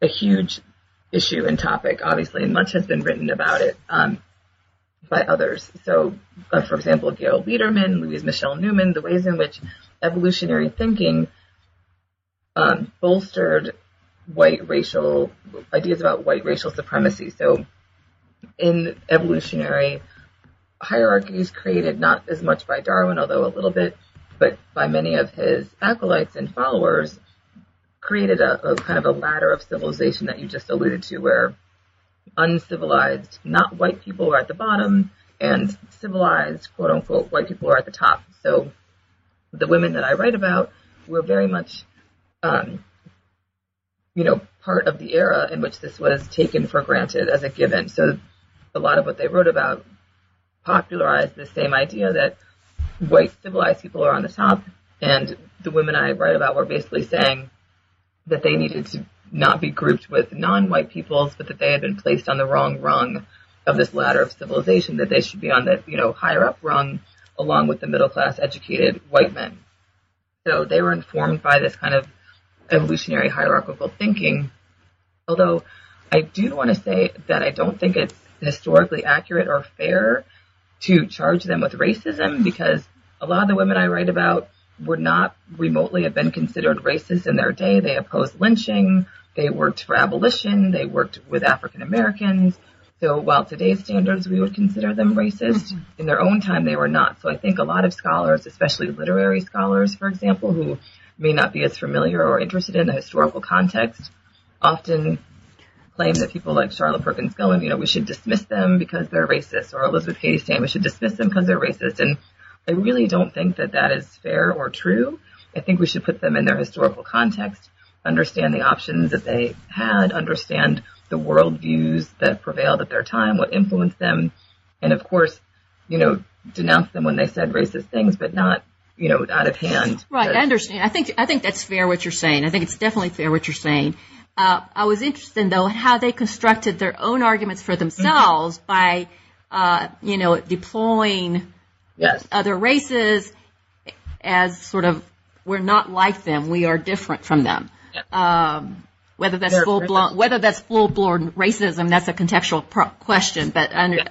a huge issue and topic, obviously, and much has been written about it um, by others. So, uh, for example, Gail Bederman, Louise Michele Newman, the ways in which evolutionary thinking um, bolstered white racial ideas about white racial supremacy. So, in evolutionary hierarchies created not as much by Darwin, although a little bit, but by many of his acolytes and followers, created a, a kind of a ladder of civilization that you just alluded to, where uncivilized, not white people are at the bottom, and civilized, quote unquote, white people are at the top. So the women that I write about were very much, um, you know, part of the era in which this was taken for granted as a given. So a lot of what they wrote about popularized the same idea that white civilized people are on the top, and the women I write about were basically saying that they needed to not be grouped with non-white peoples, but that they had been placed on the wrong rung of this ladder of civilization, that they should be on the you know higher up rung along with the middle class educated white men. So they were informed by this kind of evolutionary hierarchical thinking. Although I do want to say that I don't think it's historically accurate or fair to charge them with racism because a lot of the women I write about would not remotely have been considered racist in their day. They opposed lynching. They worked for abolition. They worked with African Americans. So while today's standards we would consider them racist, mm-hmm. in their own time they were not. So I think a lot of scholars, especially literary scholars, for example, who may not be as familiar or interested in the historical context, often claim that people like Charlotte Perkins Gilman, you know, we should dismiss them because they're racist, or Elizabeth Cady Stanton, we should dismiss them because they're racist. And I really don't think that that is fair or true. I think we should put them in their historical context, understand the options that they had, understand the worldviews that prevailed at their time, what influenced them, and of course, you know, denounce them when they said racist things, but not, you know, out of hand. Right, I understand. I think I think that's fair what you're saying. I think it's definitely fair what you're saying. Uh, I was interested though in how they constructed their own arguments for themselves by, uh, you know, deploying Yes. other races as sort of we're not like them, we are different from them. Um, whether that's full blown, whether that's full blown racism, that's a contextual pro- question. But under, Yeah.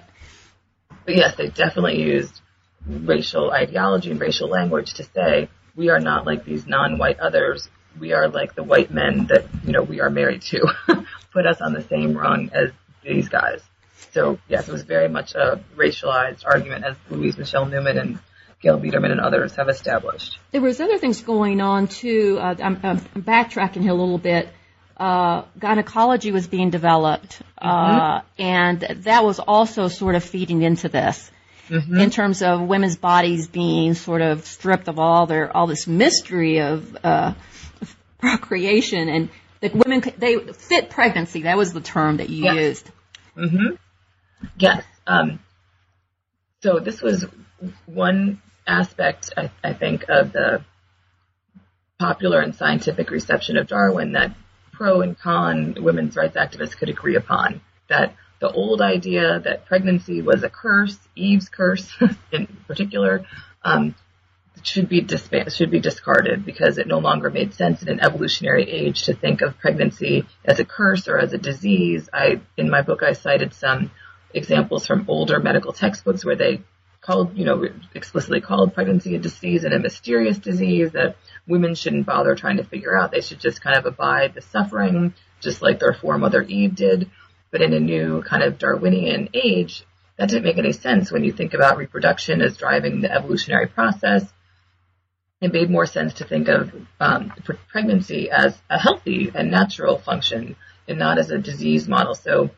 Yes, they definitely used racial ideology and racial language to say we are not like these non-white others. We are like the white men that you know we are married to. Put us on the same rung as these guys. So yes, it was very much a racialized argument, as Louise Michele Newman and Gail Bederman and others have established. There was other things going on too. Uh, I'm, I'm backtracking here a little bit. Uh, gynecology was being developed, uh, and that was also sort of feeding into this in terms of women's bodies being sort of stripped of all their all this mystery of uh, procreation and that women they fit pregnancy. That was the term that you Yeah. used. Mm-hmm. Yes. Um, so this was one aspect, I, I think, of the popular and scientific reception of Darwin that pro and con women's rights activists could agree upon. That the old idea that pregnancy was a curse, Eve's curse in particular, um, should be disbanded, should be discarded because it no longer made sense in an evolutionary age to think of pregnancy as a curse or as a disease. I, in my book, I cited some examples from older medical textbooks where they called, you know, explicitly called pregnancy a disease and a mysterious disease that women shouldn't bother trying to figure out. They should just kind of abide the suffering, just like their foremother Eve did. But in a new kind of Darwinian age, that didn't make any sense when you think about reproduction as driving the evolutionary process it made more sense to think of um, pregnancy as a healthy and natural function and not as a disease model. So,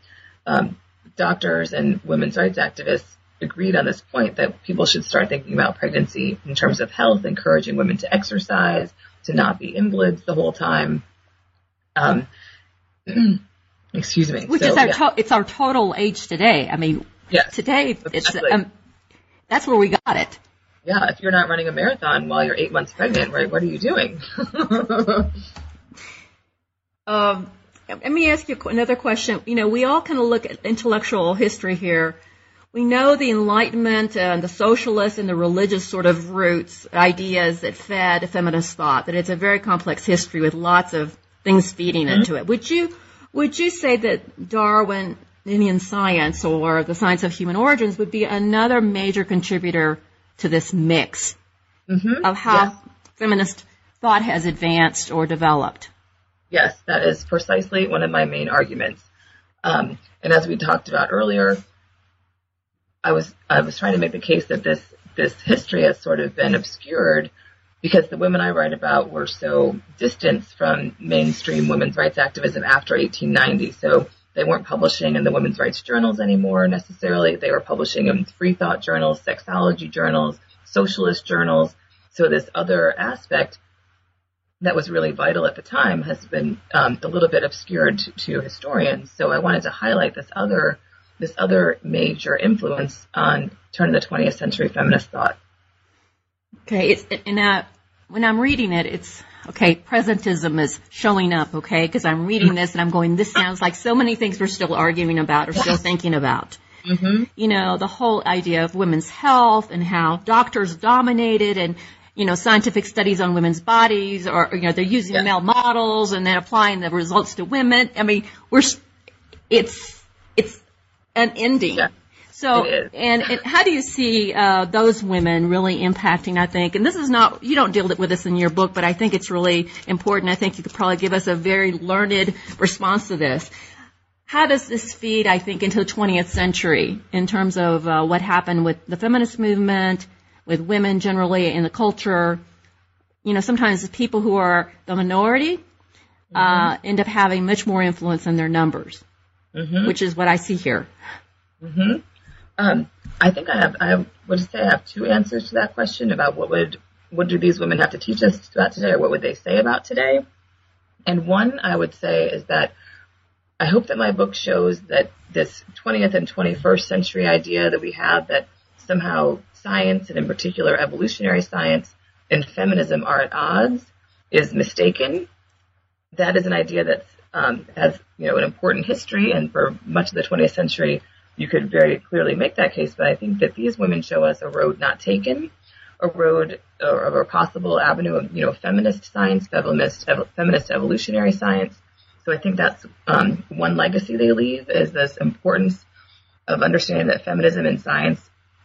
um, doctors and women's rights activists agreed on this point that people should start thinking about pregnancy in terms of health, encouraging women to exercise, to not be invalids the whole time. Um, excuse me. Which so, is our yeah. to- it's our total age today. I mean, yes, today exactly. it's um, that's where we got it. Yeah, if you're not running a marathon while you're eight months pregnant, right? What are you doing? um, let me ask you another question. You know, we all kind of look at intellectual history here. We know the Enlightenment and the socialist and the religious sort of roots, ideas that fed feminist thought, that it's a very complex history with lots of things feeding mm-hmm. into it. Would you, would you say that Darwinian science or the science of human origins would be another major contributor to this mix mm-hmm. of how yes. feminist thought has advanced or developed? Yes, that is precisely one of my main arguments. Um, and as we talked about earlier, I was I was trying to make the case that this this history has sort of been obscured because the women I write about were so distant from mainstream women's rights activism after 1890. So they weren't publishing in the women's rights journals anymore necessarily. They were publishing in free thought journals, sexology journals, socialist journals. So this other aspect that was really vital at the time has been um, a little bit obscured to, to historians. So I wanted to highlight this other this other major influence on turn of the 20th century feminist thought. Okay, it's and uh, when I'm reading it, it's okay. Presentism is showing up. Okay, because I'm reading this and I'm going, this sounds like so many things we're still arguing about or still thinking about. Mm-hmm. You know, the whole idea of women's health and how doctors dominated and you know, scientific studies on women's bodies or, you know, they're using yeah. male models and then applying the results to women. I mean, we're, it's, it's an ending. Yeah. So, and, and, how do you see uh, those women really impacting? I think, and this is not you don't deal with this in your book, but I think it's really important. I think you could probably give us a very learned response to this. How does this feed, I think, into the 20th century in terms of uh, what happened with the feminist movement, with women generally in the culture? You know, sometimes the people who are the minority uh, mm-hmm. end up having much more influence than their numbers, mm-hmm. which is what I see here. Mm-hmm. Um, I think I have, I would say I have two answers to that question about what would, what do these women have to teach us about today or what would they say about today? And one I would say is that I hope that my book shows that this 20th and 21st century idea that we have that somehow science and in particular evolutionary science and feminism are at odds is mistaken. That is an idea that um, has you know an important history and for much of the 20th century you could very clearly make that case, but I think that these women show us a road not taken, a road or, a possible avenue of, you know, feminist science, feminist, ev- feminist evolutionary science. So I think that's um, one legacy they leave is this importance of understanding that feminism and science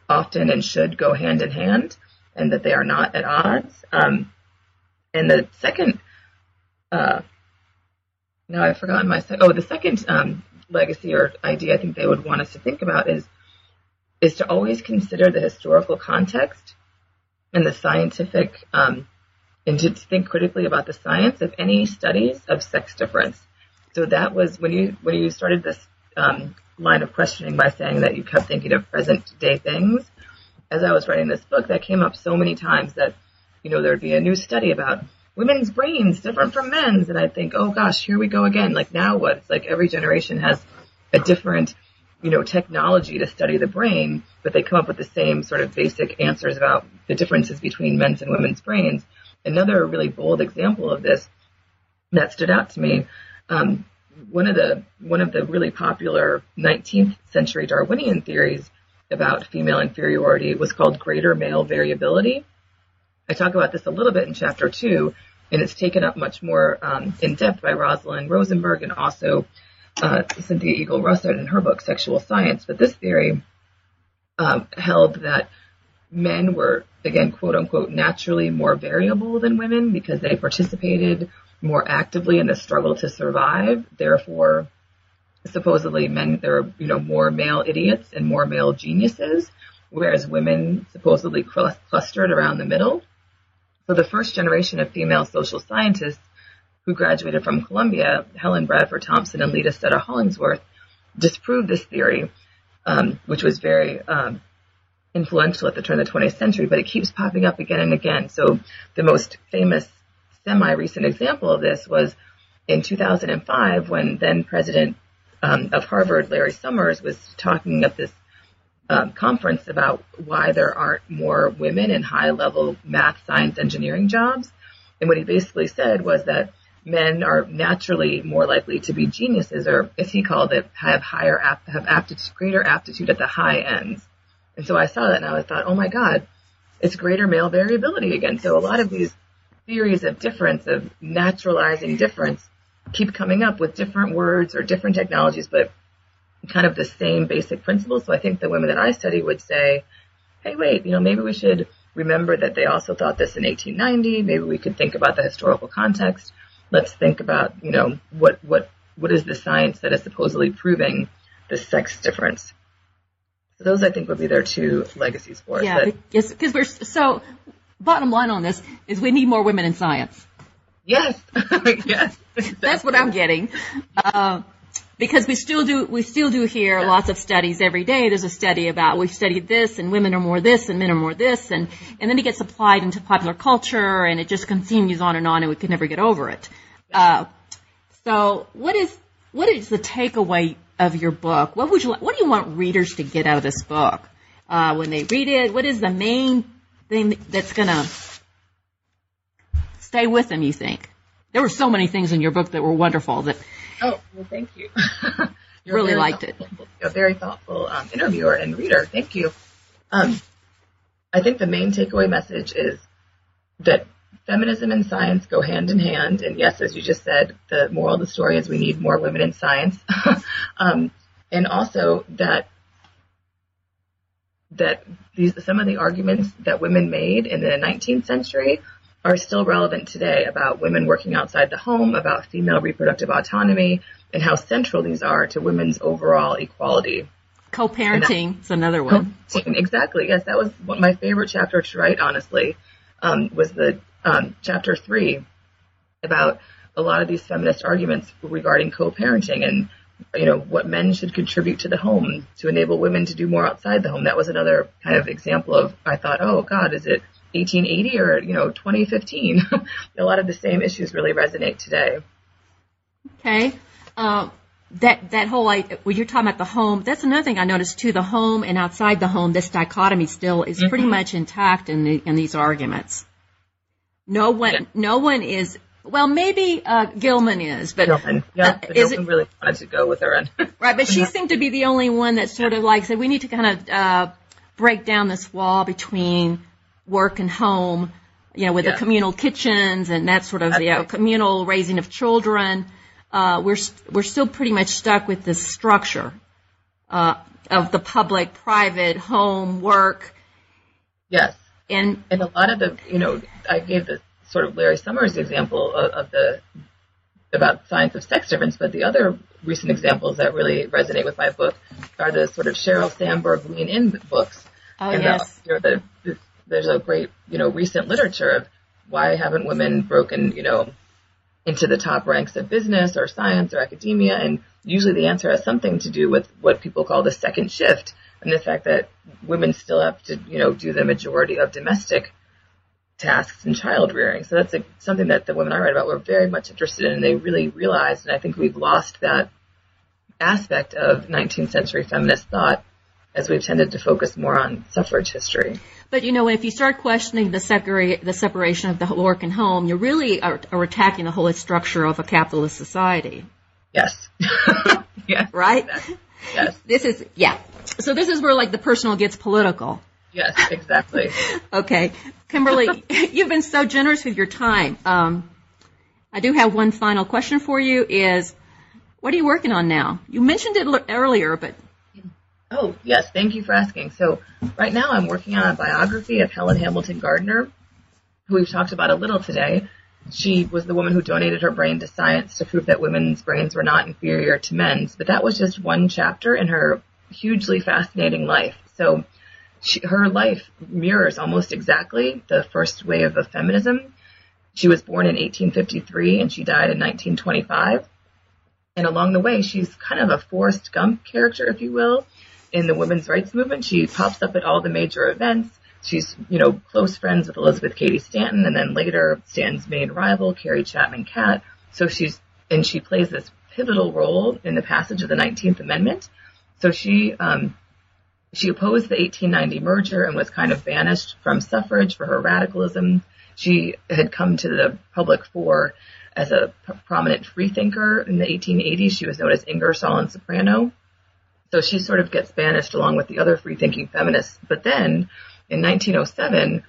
often and should go hand in hand and that they are not at odds. Um, and the second, uh, now I've forgotten my, oh, the second um, legacy or idea I think they would want us to think about is is to always consider the historical context and the scientific um, and to think critically about the science of any studies of sex difference. So that was when you when you started this um, line of questioning by saying that you kept thinking of present day things. As I was writing this book, that came up so many times that you know there'd be a new study about women's brains different from men's. And I think, oh gosh, here we go again. Like now what? It's like every generation has a different, you know, technology to study the brain, but they come up with the same sort of basic answers about the differences between men's and women's brains. Another really bold example of this that stood out to me, um, one of the one of the really popular 19th century Darwinian theories about female inferiority was called greater male variability. I talk about this a little bit in chapter two, and it's taken up much more um, in depth by Rosalind Rosenberg and also uh, Cynthia Eagle Russett in her book Sexual Science. But this theory um, held that men were, again, quote unquote, naturally more variable than women because they participated more actively in the struggle to survive. Therefore, supposedly men, there are, you know, more male idiots and more male geniuses, whereas women supposedly clustered around the middle. So the first generation of female social scientists who graduated from Columbia, Helen Bradford Thompson and Leta Stetter Hollingworth, disproved this theory, um, which was very um, influential at the turn of the 20th century, but it keeps popping up again and again. So the most famous semi-recent example of this was in 2005 when then President um, of Harvard, Larry Summers, was talking at this um, conference about why there aren't more women in high-level math, science, engineering jobs. And what he basically said was that men are naturally more likely to be geniuses, or as he called it, have higher have aptitude, greater aptitude at the high ends. And so I saw that and I thought, oh my God, it's greater male variability again. So a lot of these theories of difference, of naturalizing difference, keep coming up with different words or different technologies, but kind of the same basic principles. So I think the women that I study would say, hey, wait, you know, maybe we should remember that they also thought this in 1890. Maybe we could think about the historical context. Let's think about, you know, what, what, what is the science that is supposedly proving the sex difference? So those I think would be their two legacies for us. Yeah, because we're, so bottom line on this is we need more women in science. Yes, yes. Exactly. That's what I'm getting. Uh, because we still do we still do hear lots of studies every day. There's a study about we've studied this and women are more this and men are more this and and then it gets applied into popular culture and it just continues on and on and we can never get over it. Uh, so what is what is the takeaway of your book? What would you what do you want readers to get out of this book uh, when they read it? What is the main thing that's going to stay with them? You think? There were so many things in your book that were wonderful that Oh, well, thank you. you really liked it. A very thoughtful um, interviewer and reader. Thank you. Um, I think the main takeaway message is that feminism and science go hand in hand. And yes, as you just said, the moral of the story is we need more women in science. um, and also that that these some of the arguments that women made in the 19th century are still relevant today about women working outside the home, about female reproductive autonomy, and how central these are to women's overall equality. Co-parenting is another one. Exactly. Yes, that was one, my favorite chapter to write. Honestly, um, was the um, chapter three about a lot of these feminist arguments regarding co-parenting and you know what men should contribute to the home to enable women to do more outside the home. That was another kind of example of I thought, oh God, is it 1880 or you know 2015 a lot of the same issues really resonate today okay uh, that that whole when you're talking about the home that's another thing i noticed too the home and outside the home this dichotomy still is mm-hmm. pretty much intact in the, in these arguments no one yeah. no one is well, maybe uh, Gilman is, but Gilman, yeah, uh, is Gilman it, really wanted to go with her. right, but she seemed to be the only one that sort of like said we need to kind of uh, break down this wall between work and home, you know, with yeah. the communal kitchens and that sort of the you know, communal raising of children. Uh, we're we're still pretty much stuck with this structure uh, of the public, private, home, work. Yes, and and a lot of the you know I gave the sort of Larry Summers example of, of the about science of sex difference, but the other recent examples that really resonate with my book are the sort of Sheryl Sandberg Lean In books. Oh and yes. The, you know, the, the there's a great, you know, recent literature of why haven't women broken, you know, into the top ranks of business or science or academia? And usually the answer has something to do with what people call the second shift and the fact that women still have to, you know, do the majority of domestic tasks and child rearing. So that's a, something that the women I write about were very much interested in and they really realized, and I think we've lost that aspect of 19th century feminist thought as we've tended to focus more on suffrage history. But you know, if you start questioning the, separa- the separation of the work and home, you really are, are attacking the whole structure of a capitalist society. Yes. yes. Right? Yes. This is, yeah. So this is where like the personal gets political. Yes, exactly. okay. Kimberly, you've been so generous with your time. Um, I do have one final question for you is, what are you working on now? You mentioned it earlier, but Oh, yes. Thank you for asking. So right now I'm working on a biography of Helen Hamilton Gardener, who we've talked about a little today. She was the woman who donated her brain to science to prove that women's brains were not inferior to men's, but that was just one chapter in her hugely fascinating life. So she, her life mirrors almost exactly the first wave of feminism. She was born in 1853 and she died in 1925. And along the way, she's kind of a Forrest Gump character, if you will in the women's rights movement. She pops up at all the major events. She's, you know, close friends with Elizabeth Cady Stanton and then later Stanton's main rival, Carrie Chapman Catt. So she's, and she plays this pivotal role in the passage of the 19th Amendment. So she, um, she opposed the 1890 merger and was kind of banished from suffrage for her radicalism. She had come to the public for as a p- prominent freethinker in the 1880s. She was known as Ingersoll and Soprano. So she sort of gets banished along with the other free thinking feminists. But then in 1907,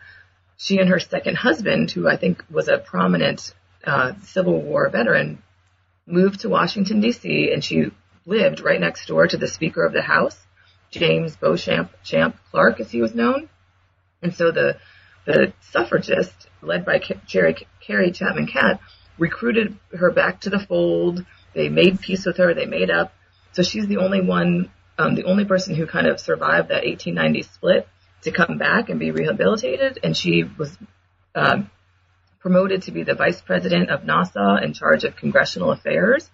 she and her second husband, who I think was a prominent uh, Civil War veteran, moved to Washington, D.C., and she lived right next door to the Speaker of the House, James Beauchamp Champ Clark, as he was known. And so the the suffragist, led by Carrie, Carrie Chapman Catt, recruited her back to the fold. They made peace with her. They made up. So she's the only one, um, the only person who kind of survived that 1890 split to come back and be rehabilitated. And she was um, promoted to be the vice president of NAWSA in charge of congressional affairs.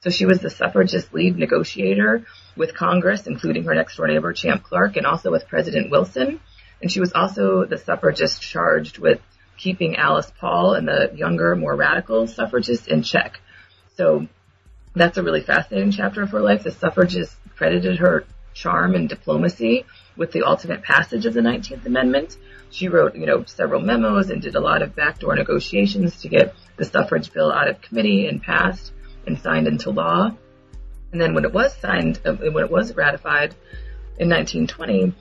So she was the suffragist lead negotiator with Congress, including her next door neighbor, Champ Clark, and also with President Wilson. And she was also the suffragist charged with keeping Alice Paul and the younger, more radical suffragists in check. So that's a really fascinating chapter of her life. The suffragists credited her charm and diplomacy with the ultimate passage of the 19th Amendment. She wrote, you know, several memos and did a lot of backdoor negotiations to get the suffrage bill out of committee and passed and signed into law. And then when it was signed, uh, when it was ratified in 1920,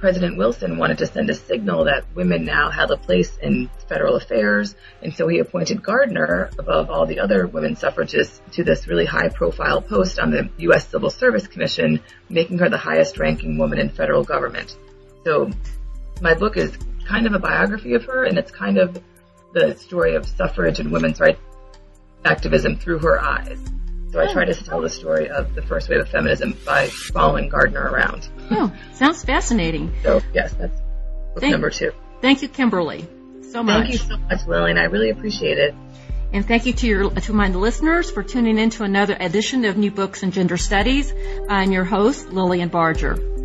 President Wilson wanted to send a signal that women now had a place in federal affairs, and so he appointed Gardener, above all the other women suffragists, to this really high profile post on the U.S. Civil Service Commission, making her the highest ranking woman in federal government. So my book is kind of a biography of her, and it's kind of the story of suffrage and women's rights activism through her eyes. So I hmm. try to tell the story of the first wave of feminism by following Gardener around. Oh, sounds fascinating. So yes, that's book thank, number two. Thank you, Kimberly, so much. Thank you so much, Lillian. I really appreciate it. And thank you to your to my listeners for tuning in to another edition of New Books in Gender Studies. I'm your host, Lillian Barger.